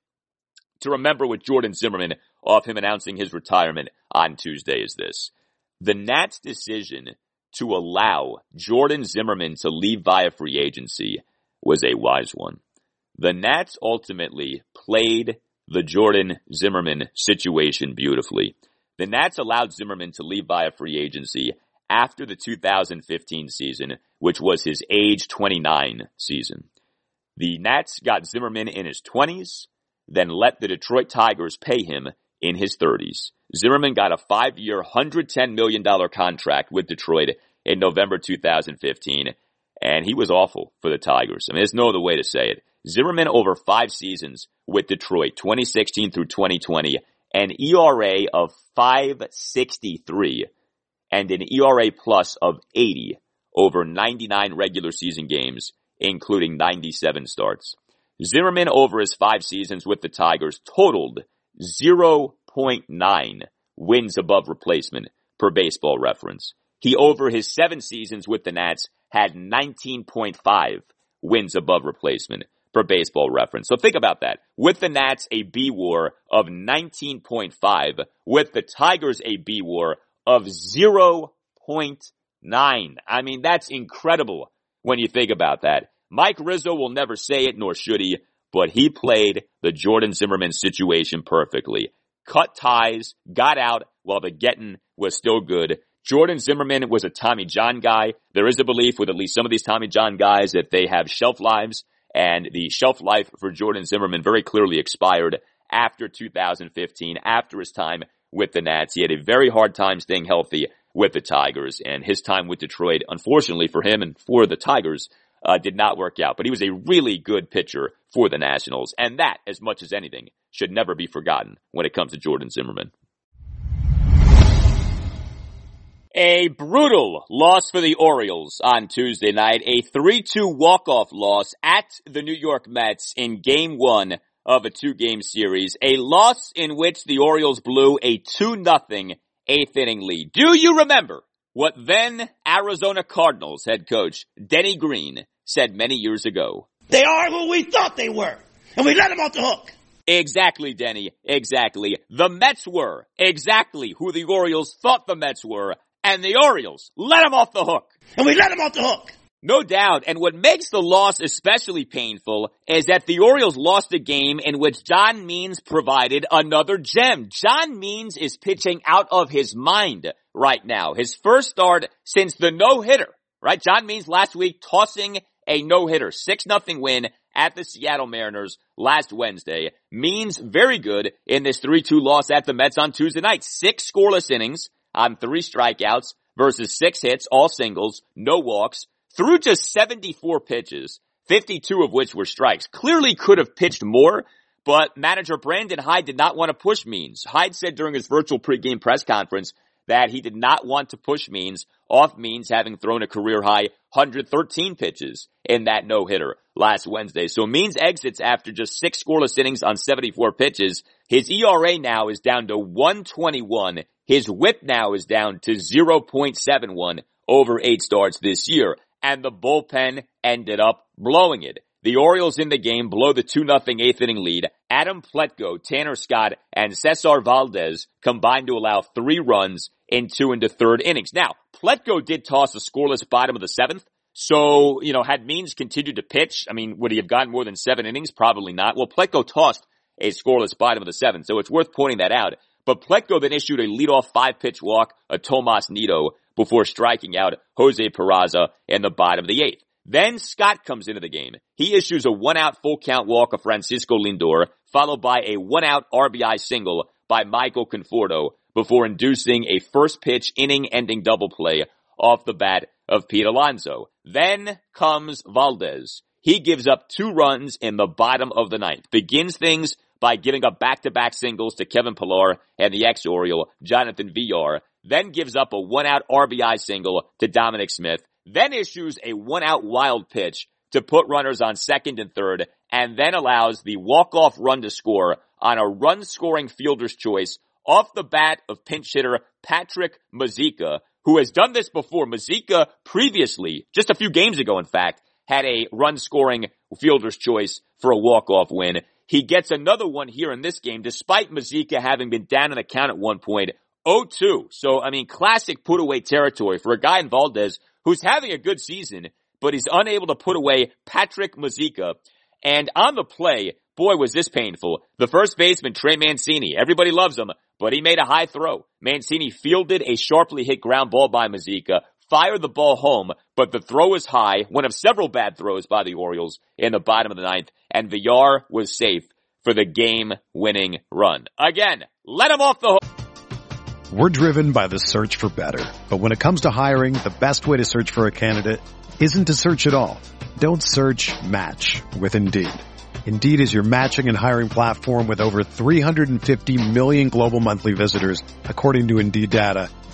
S1: to remember with Jordan Zimmermann off him announcing his retirement on Tuesday is this. The Nats decision to allow Jordan Zimmermann to leave via free agency was a wise one. The Nats ultimately played the Jordan Zimmermann situation beautifully. The Nats allowed Zimmermann to leave via free agency after the 2015 season, which was his age 29 season. The Nats got Zimmermann in his 20s, then let the Detroit Tigers pay him in his 30s. Zimmermann got a five year, $110 million contract with Detroit in November 2015, and he was awful for the Tigers. I mean, there's no other way to say it. Zimmermann over five seasons with Detroit, 2016 through 2020, an ERA of 563 and an ERA plus of 80 over 99 regular season games, including 97 starts. Zimmermann over his five seasons with the Tigers totaled 0.9 wins above replacement per baseball reference. He over his seven seasons with the Nats had 19.5 wins above replacement per baseball reference. So think about that. With the Nats, a B war of 19.5. With the Tigers, a B war of 0.9. I mean, that's incredible when you think about that. Mike Rizzo will never say it, nor should he, but he played the Jordan Zimmermann situation perfectly. Cut ties, got out while the getting was still good. Jordan Zimmermann was a Tommy John guy. There is a belief with at least some of these Tommy John guys that they have shelf lives, and the shelf life for Jordan Zimmermann very clearly expired after 2015, after his time with the Nats. He had a very hard time staying healthy with the Tigers, and his time with Detroit, unfortunately for him and for the Tigers, uh, did not work out. But he was a really good pitcher for the Nationals, and that, as much as anything, should never be forgotten when it comes to Jordan Zimmermann. A brutal loss for the Orioles on Tuesday night. A 3-2 walk-off loss at the New York Mets in game one of a two game series, a loss in which the Orioles blew a 2 nothing eighth inning lead. Do you remember what then Arizona Cardinals head coach Denny Green said many years ago?
S4: They are who we thought they were, and we let them off the hook.
S1: Exactly, Denny. Exactly. The Mets were exactly who the Orioles thought the Mets were, and the Orioles let them off the hook.
S4: And we let them off the hook.
S1: No doubt. And what makes the loss especially painful is that the Orioles lost a game in which John Means provided another gem. John Means is pitching out of his mind right now. His first start since the no-hitter, right? John Means last week tossing a no-hitter. 6 nothing win at the Seattle Mariners last Wednesday. Means very good in this 3-2 loss at the Mets on Tuesday night. Six scoreless innings on three strikeouts versus six hits, all singles, no walks, threw just 74 pitches, 52 of which were strikes. Clearly could have pitched more, but manager Brandon Hyde did not want to push Means. Hyde said during his virtual pregame press conference that he did not want to push Means off Means having thrown a career high 113 pitches in that no hitter last Wednesday. So Means exits after just six scoreless innings on 74 pitches. His ERA now is down to 121. His whip now is down to 0.71 over eight starts this year. And the bullpen ended up blowing it. The Orioles in the game blow the 2-0 eighth inning lead. Adam Plutko, Tanner Scott, and Cesar Valdez combined to allow three runs in two into third innings. Now, Plutko did toss a scoreless bottom of the seventh. So, you know, had Means continued to pitch, I mean, would he have gotten more than seven innings? Probably not. Well, Plutko tossed a scoreless bottom of the seventh, so it's worth pointing that out. But Plutko then issued a leadoff five pitch walk, a Tomas Nido, before striking out Jose Peraza in the bottom of the eighth. Then Scott comes into the game. He issues a one out full count walk of Francisco Lindor, followed by a one out RBI single by Michael Conforto before inducing a first pitch inning ending double play off the bat of Pete Alonso. Then comes Valdez. He gives up two runs in the bottom of the ninth, begins things by giving up back-to-back singles to Kevin Pillar and the ex-Oriole, Jonathan Villar, then gives up a one-out RBI single to Dominic Smith, then issues a one-out wild pitch to put runners on second and third, and then allows the walk-off run to score on a run-scoring fielder's choice off the bat of pinch hitter Patrick Mazeika, who has done this before. Mazeika previously, just a few games ago in fact, had a run-scoring fielder's choice for a walk-off win. He gets another one here in this game, despite Mazeika having been down in the count at one point, 0-2. So, I mean, classic put away territory for a guy in Valdez who's having a good season, but he's unable to put away Patrick Mazeika. And on the play, boy, was this painful. The first baseman, Trey Mancini, everybody loves him, but he made a high throw. Mancini fielded a sharply hit ground ball by Mazeika, fired the ball home, but the throw was high, one of several bad throws by the Orioles in the bottom of the ninth, and Villar was safe for the game winning run. Again, let him off the hook.
S5: We're driven by the search for better. But when it comes to hiring, the best way to search for a candidate isn't to search at all. Don't search match with Indeed. Indeed is your matching and hiring platform with over 350 million global monthly visitors, according to Indeed data,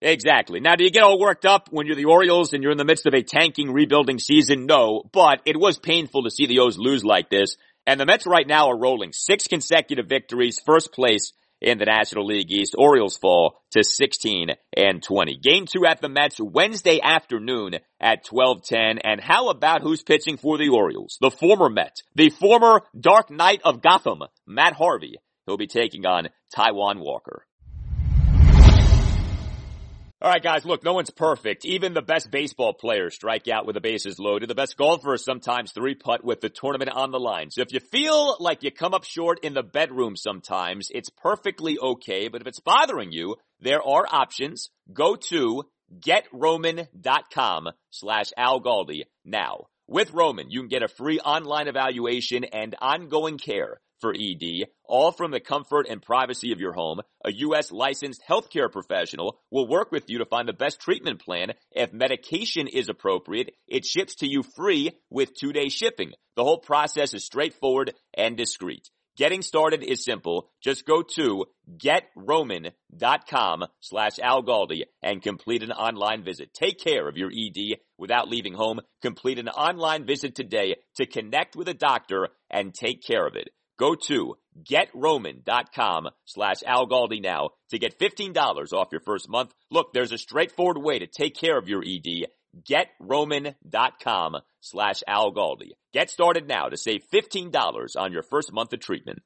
S1: Exactly. Now, do you get all worked up when you're the Orioles and you're in the midst of a tanking rebuilding season? No, but it was painful to see the O's lose like this. And the Mets right now are rolling six consecutive victories, first place in the National League East. Orioles fall to 16 and 20. Game two at the Mets Wednesday afternoon at 1210. And how about who's pitching for the Orioles? The former Met, the former Dark Knight of Gotham, Matt Harvey. He'll be taking on Taijuan Walker. All right, guys, look, no one's perfect. Even the best baseball players strike out with the bases loaded. The best golfers sometimes three putt with the tournament on the line. So if you feel like you come up short in the bedroom sometimes, it's perfectly okay. But if it's bothering you, there are options. Go to getroman.com slash Al Galdi now. With Roman, you can get a free online evaluation and ongoing care for ED, all from the comfort and privacy of your home. A U.S. licensed healthcare professional will work with you to find the best treatment plan. If medication is appropriate, it ships to you free with two day shipping. The whole process is straightforward and discreet. Getting started is simple. Just go to getroman.com slash algaldi and complete an online visit. Take care of your ED without leaving home. Complete an online visit today to connect with a doctor and take care of it. Go to getroman.com slash algaldi now to get $15 off your first month. Look, there's a straightforward way to take care of your ED. Getroman.com slash algaldi. Get started now to save $15 on your first month of treatment.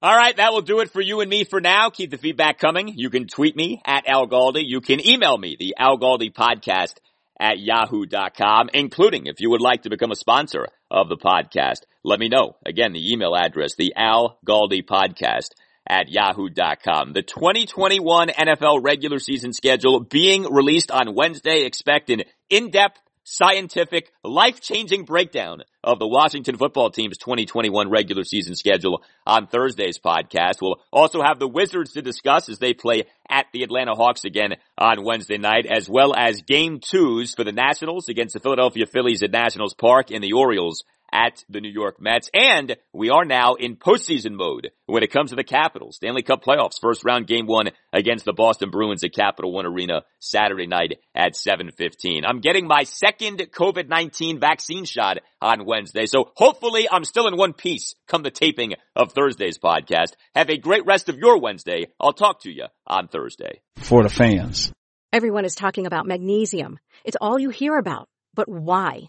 S1: All right, that will do it for you and me for now. Keep the feedback coming. You can tweet me at Al Galdi. You can email me, the Al Galdi podcast at yahoo.com, including if you would like to become a sponsor of the podcast. Let me know. Again, the email address, the Al Galdi podcast at yahoo.com. The 2021 NFL regular season schedule being released on Wednesday. Expect an in-depth scientific, life-changing breakdown of the Washington football team's 2021 regular season schedule on Thursday's podcast. We'll also have the Wizards to discuss as they play at the Atlanta Hawks again on Wednesday night, as well as game twos for the Nationals against the Philadelphia Phillies at Nationals Park and the Orioles at the New York Mets. And we are now in postseason mode when it comes to the Capitals. Stanley Cup playoffs, first round game one against the Boston Bruins at Capital One Arena Saturday night at 7.15. I'm getting my second COVID-19 vaccine shot on Wednesday. So hopefully I'm still in one piece come the taping of Thursday's podcast. Have a great rest of your Wednesday. I'll talk to you on Thursday.
S6: For the fans.
S7: Everyone is talking about magnesium. It's all you hear about. But why?